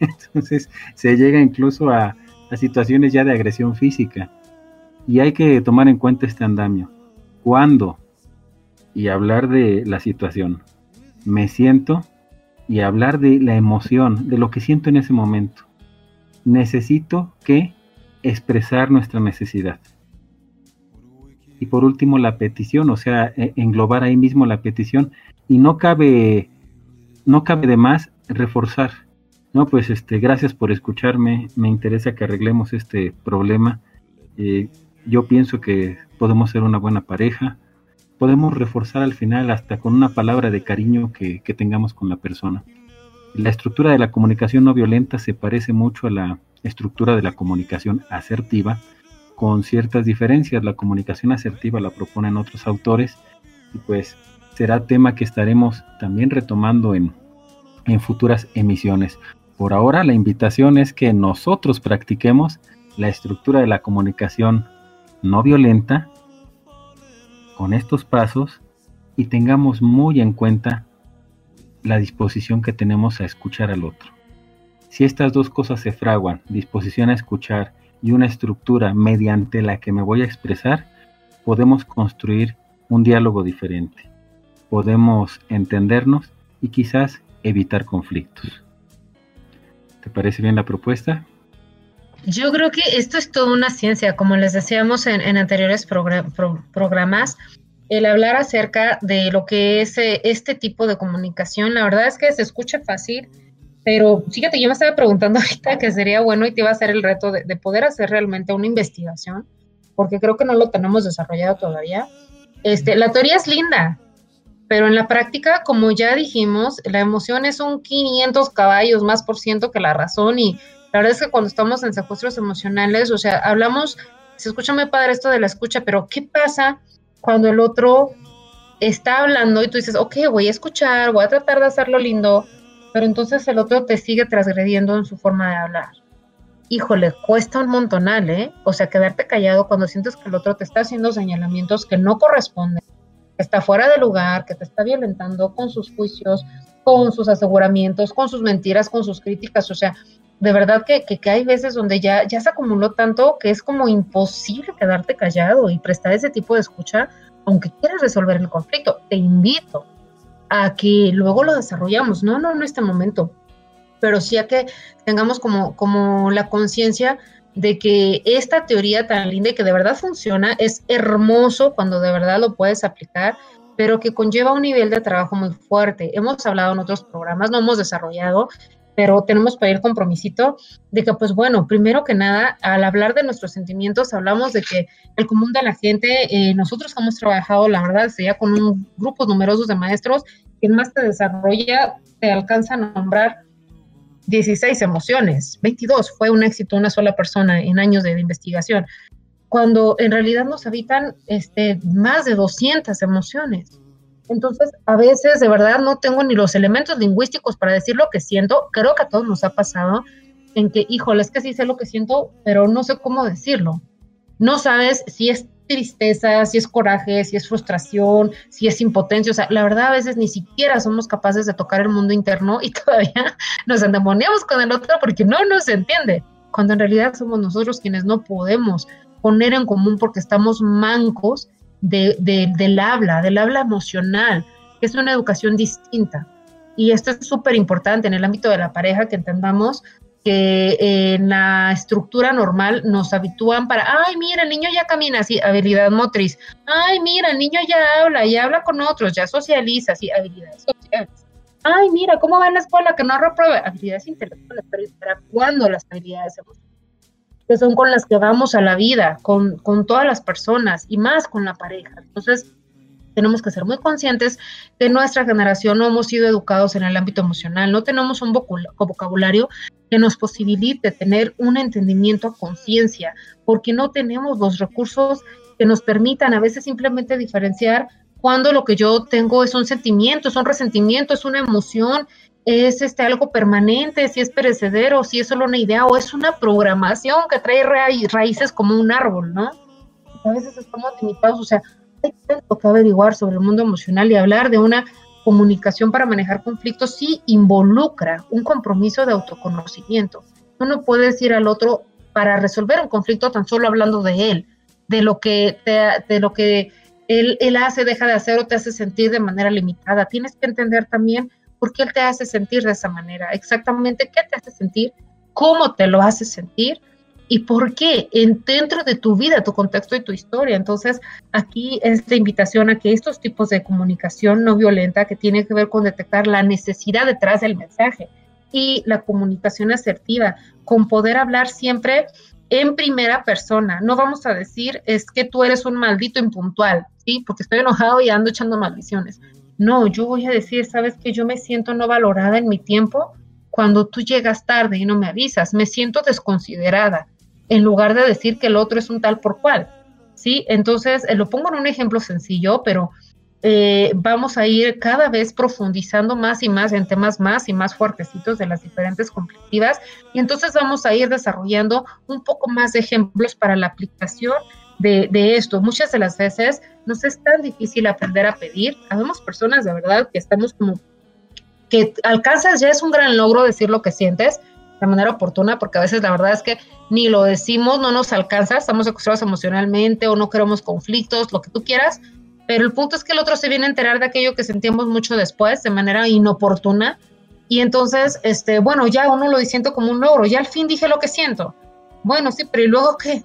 [laughs] Entonces se llega incluso a, situaciones ya de agresión física. Y hay que tomar en cuenta este andamio. Cuando y hablar de la situación. Me siento y hablar de la emoción, de lo que siento en ese momento. Necesito que expresar nuestra necesidad. Y por último, la petición, o sea, e, englobar ahí mismo la petición. Y no cabe, no cabe de más reforzar. No, pues este, gracias por escucharme. Me interesa que arreglemos este problema. Eh, yo pienso que podemos ser una buena pareja podemos reforzar al final hasta con una palabra de cariño que, tengamos con la persona. La estructura de la comunicación no violenta se parece mucho a la estructura de la comunicación asertiva, con ciertas diferencias. La comunicación asertiva la proponen otros autores y pues será tema que estaremos también retomando en, en futuras emisiones. Por ahora la invitación es que nosotros practiquemos la estructura de la comunicación no violenta con estos pasos y tengamos muy en cuenta la disposición que tenemos a escuchar al otro. Si estas dos cosas se fraguan, disposición a escuchar y una estructura mediante la que me voy a expresar, podemos construir un diálogo diferente. Podemos entendernos y quizás evitar conflictos. ¿Te parece bien la propuesta? Yo creo que esto es toda una ciencia, como les decíamos en, anteriores programas, el hablar acerca de lo que es eh, este tipo de comunicación, la verdad es que se escucha fácil, pero fíjate, yo me estaba preguntando [laughs] ahorita que sería bueno y te iba a hacer el reto de, de poder hacer realmente una investigación, porque creo que no lo tenemos desarrollado todavía. Este, la teoría es linda, pero en la práctica, como ya dijimos, la emoción es un 500 caballos más por ciento que la razón y la verdad es que cuando estamos en secuestros emocionales, o sea, hablamos, se escucha muy padre esto de la escucha, pero ¿qué pasa cuando el otro está hablando y tú dices, ok, voy a escuchar, voy a tratar de hacerlo lindo, pero entonces el otro te sigue transgrediendo en su forma de hablar? Híjole, cuesta un montonal, ¿eh? O sea, quedarte callado cuando sientes que el otro te está haciendo señalamientos que no corresponden, está fuera de lugar, que te está violentando con sus juicios, con sus aseguramientos, con sus mentiras, con sus críticas. O sea, de verdad que, que, hay veces donde ya, ya se acumuló tanto que es como imposible quedarte callado y prestar ese tipo de escucha, aunque quieras resolver el conflicto. Te invito a que luego lo desarrollamos, no, no en este momento, pero sí a que tengamos como, como la conciencia de que esta teoría tan linda que de verdad funciona, es hermoso cuando de verdad lo puedes aplicar, pero que conlleva un nivel de trabajo muy fuerte. Hemos hablado en otros programas, no hemos desarrollado pero tenemos que ir compromisito de que, pues bueno, primero que nada, al hablar de nuestros sentimientos, hablamos de que el común de la gente, eh, nosotros hemos trabajado, la verdad, ya con un grupo numerosos de maestros, quien más te desarrolla, te alcanza a nombrar 16 emociones, 22, fue un éxito una sola persona en años de, investigación, cuando en realidad nos habitan este, más de 200 emociones. Entonces, a veces de verdad no tengo ni los elementos lingüísticos para decir lo que siento. Creo que a todos nos ha pasado en que, híjole, es que sí sé lo que siento, pero no sé cómo decirlo. No sabes si es tristeza, si es coraje, si es frustración, si es impotencia. O sea, la verdad a veces ni siquiera somos capaces de tocar el mundo interno y [laughs] todavía nos endemoniamos con el otro porque no nos entiende. Cuando en realidad somos nosotros quienes no podemos poner en común porque estamos mancos de, del habla, del habla emocional, que es una educación distinta. Y esto es súper importante en el ámbito de la pareja, que entendamos que en la estructura normal nos habitúan para, ay, mira, el niño ya camina, sí, habilidad motriz. Ay, mira, el niño ya habla, ya habla con otros, ya socializa, sí, habilidades sociales. Ay, mira, ¿cómo va en la escuela que no reprueba? Habilidades intelectuales, pero ¿para cuándo las habilidades emocionales? que son con las que vamos a la vida, con, todas las personas y más con la pareja. Entonces, tenemos que ser muy conscientes que nuestra generación no hemos sido educados en el ámbito emocional, no tenemos un vocabulario que nos posibilite tener un entendimiento a conciencia, porque no tenemos los recursos que nos permitan a veces simplemente diferenciar cuando lo que yo tengo es un sentimiento, es un resentimiento, es una emoción es este algo permanente, si es perecedero, si es solo una idea o es una programación que trae raíces como un árbol, ¿no? A veces estamos limitados, o sea, hay tanto que averiguar sobre el mundo emocional y hablar de una comunicación para manejar conflictos sí involucra un compromiso de autoconocimiento. Uno puede decir al otro para resolver un conflicto tan solo hablando de él, de lo que de lo que él, él hace, deja de hacer o te hace sentir de manera limitada. Tienes que entender también ¿Por qué él te hace sentir de esa manera? Exactamente qué te hace sentir, cómo te lo hace sentir y por qué en, dentro de tu vida, tu contexto y tu historia. Entonces, aquí esta invitación a que estos tipos de comunicación no violenta, que tiene que ver con detectar la necesidad detrás del mensaje y la comunicación asertiva, con poder hablar siempre en primera persona. No vamos a decir es que tú eres un maldito impuntual, ¿sí? Porque estoy enojado y ando echando maldiciones. No, yo voy a decir, sabes que yo me siento no valorada en mi tiempo cuando tú llegas tarde y no me avisas, me siento desconsiderada, en lugar de decir que el otro es un tal por cual. ¿Sí? Entonces, eh, lo pongo en un ejemplo sencillo, pero eh, vamos a ir cada vez profundizando más y más en temas más y más fuertecitos de las diferentes conflictivas y entonces vamos a ir desarrollando un poco más de ejemplos para la aplicación de, esto. Muchas de las veces nos es tan difícil aprender a pedir. Habemos personas de verdad que estamos como que alcanzas ya es un gran logro decir lo que sientes de manera oportuna, porque a veces la verdad es que ni lo decimos, no nos alcanza, estamos acostumbrados emocionalmente o no queremos conflictos, lo que tú quieras, pero el punto es que el otro se viene a enterar de aquello que sentimos mucho después, de manera inoportuna, y entonces, este, bueno, ya uno lo siento como un logro, ya al fin dije lo que siento. Bueno, sí, pero ¿y luego qué?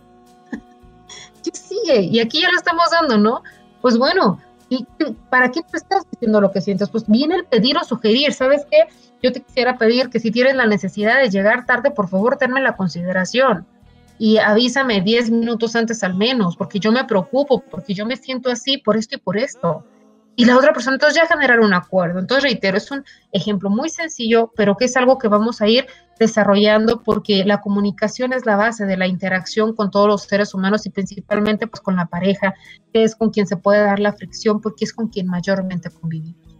[laughs] ¿Qué sigue? Y aquí ya lo estamos dando, ¿no? Pues bueno, ¿y para qué te estás diciendo lo que sientes? Pues viene el pedir o sugerir, ¿sabes qué? Yo te quisiera pedir que si tienes la necesidad de llegar tarde, por favor, tenme la consideración y avísame 10 minutos antes al menos, porque yo me preocupo, porque yo me siento así por esto y por esto. Y la otra persona, entonces ya generar un acuerdo. Entonces, reitero, es un ejemplo muy sencillo, pero que es algo que vamos a ir desarrollando porque la comunicación es la base de la interacción con todos los seres humanos y principalmente pues con la pareja, que es con quien se puede dar la fricción porque es con quien mayormente convivimos.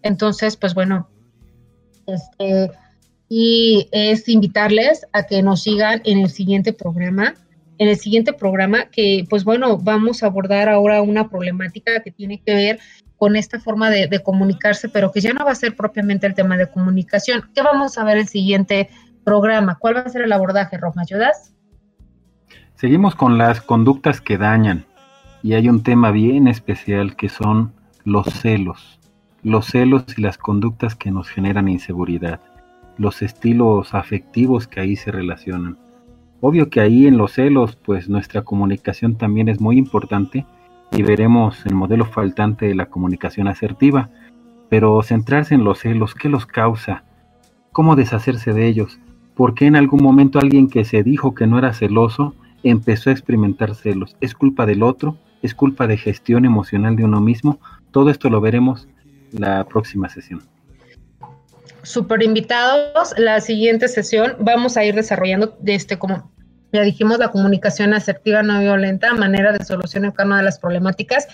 Entonces, pues bueno, este, y es invitarles a que nos sigan en el siguiente programa. En el siguiente programa que, pues bueno, vamos a abordar ahora una problemática que tiene que ver con esta forma de, comunicarse, pero que ya no va a ser propiamente el tema de comunicación. ¿Qué vamos a ver el siguiente programa? ¿Cuál va a ser el abordaje, Roma? ¿Ayudas? Seguimos con las conductas que dañan y hay un tema bien especial que son los celos, los celos y las conductas que nos generan inseguridad los estilos afectivos que ahí se relacionan. Obvio que ahí en los celos, pues nuestra comunicación también es muy importante y veremos el modelo faltante de la comunicación asertiva, pero centrarse en los celos, ¿qué los causa? ¿Cómo deshacerse de ellos? ¿Por qué en algún momento alguien que se dijo que no era celoso empezó a experimentar celos? ¿Es culpa del otro? ¿Es culpa de gestión emocional de uno mismo? Todo esto lo veremos la próxima sesión super invitados. La siguiente sesión vamos a ir desarrollando, este, como ya dijimos, la comunicación asertiva no violenta, manera de solucionar cada una de las problemáticas.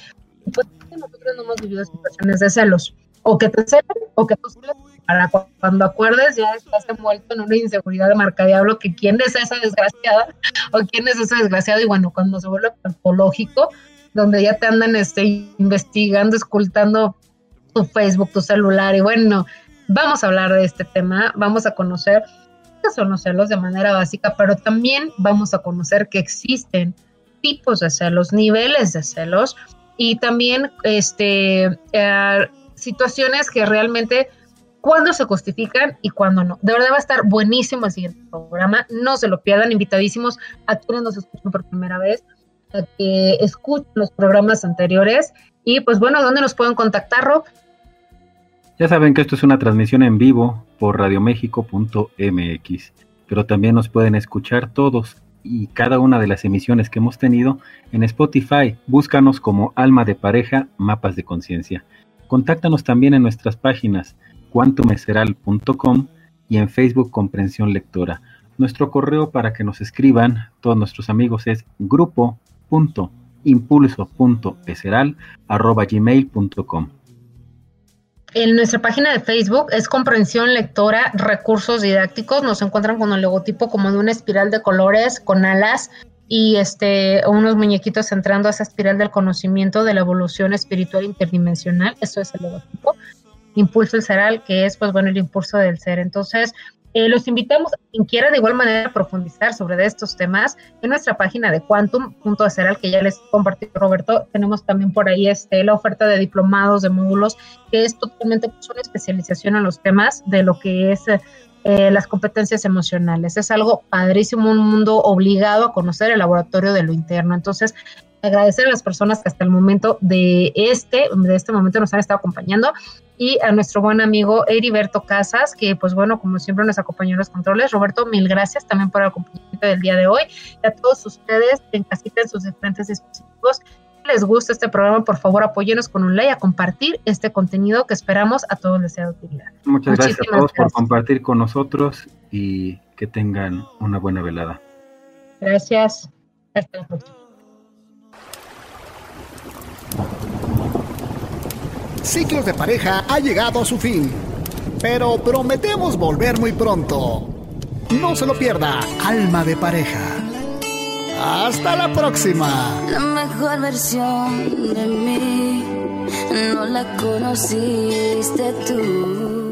Pues nosotros no hemos vivido situaciones de celos, o que te celen, o que tú celos, para cuando acuerdes ya estás envuelto en una inseguridad de marca diablo, que quién es esa desgraciada, o quién es ese desgraciado, y bueno, cuando se vuelve patológico, donde ya te andan este, investigando, escultando tu Facebook, tu celular, y bueno, Vamos a hablar de este tema, vamos a conocer qué son los celos de manera básica, pero también vamos a conocer que existen tipos de celos, niveles de celos y también este, eh, situaciones que realmente cuándo se justifican y cuándo no. De verdad va a estar buenísimo el siguiente programa, no se lo pierdan, invitadísimos a quienes nos escuchan por primera vez, a que escuchen los programas anteriores y pues bueno, ¿dónde nos pueden contactar, Rob? Ya saben que esto es una transmisión en vivo por radioméxico.mx, pero también nos pueden escuchar todos y cada una de las emisiones que hemos tenido en Spotify. Búscanos como Alma de Pareja, Mapas de Conciencia. Contáctanos también en nuestras páginas quantumesceral.com y en Facebook Comprensión Lectora. Nuestro correo para que nos escriban todos nuestros amigos es grupo.impulso.esceral.gmail.com. En nuestra página de Facebook es Comprensión Lectora Recursos Didácticos. Nos encuentran con el logotipo como de una espiral de colores con alas y este unos muñequitos entrando a esa espiral del conocimiento de la evolución espiritual interdimensional. Eso es el logotipo. Impulso el Seral, que es pues bueno el impulso del ser. Entonces, eh, los invitamos a quien quiera de igual manera profundizar sobre estos temas en nuestra página de quantum.aceral, que ya les compartió Roberto. Tenemos también por ahí este, la oferta de diplomados, de módulos, que es totalmente pues, una especialización en los temas de lo que es eh, las competencias emocionales. Es algo padrísimo, un mundo obligado a conocer el laboratorio de lo interno. Entonces, agradecer a las personas que hasta el momento de este, de este momento nos han estado acompañando y a nuestro buen amigo Heriberto Casas, que pues bueno, como siempre nos acompañó en los controles. Roberto, mil gracias también por el acompañamiento del día de hoy. Y a todos ustedes en casita en sus diferentes dispositivos. Si les gusta este programa, por favor apóyenos con un like, a compartir este contenido que esperamos a todos les sea de utilidad. Muchas gracias a todos por compartir con nosotros y que tengan una buena velada. Gracias. Hasta la próxima. Ciclos de pareja ha llegado a su fin, pero prometemos volver muy pronto. No se lo pierda, Alma de Pareja. Hasta la próxima. La mejor versión de mí no la conociste tú.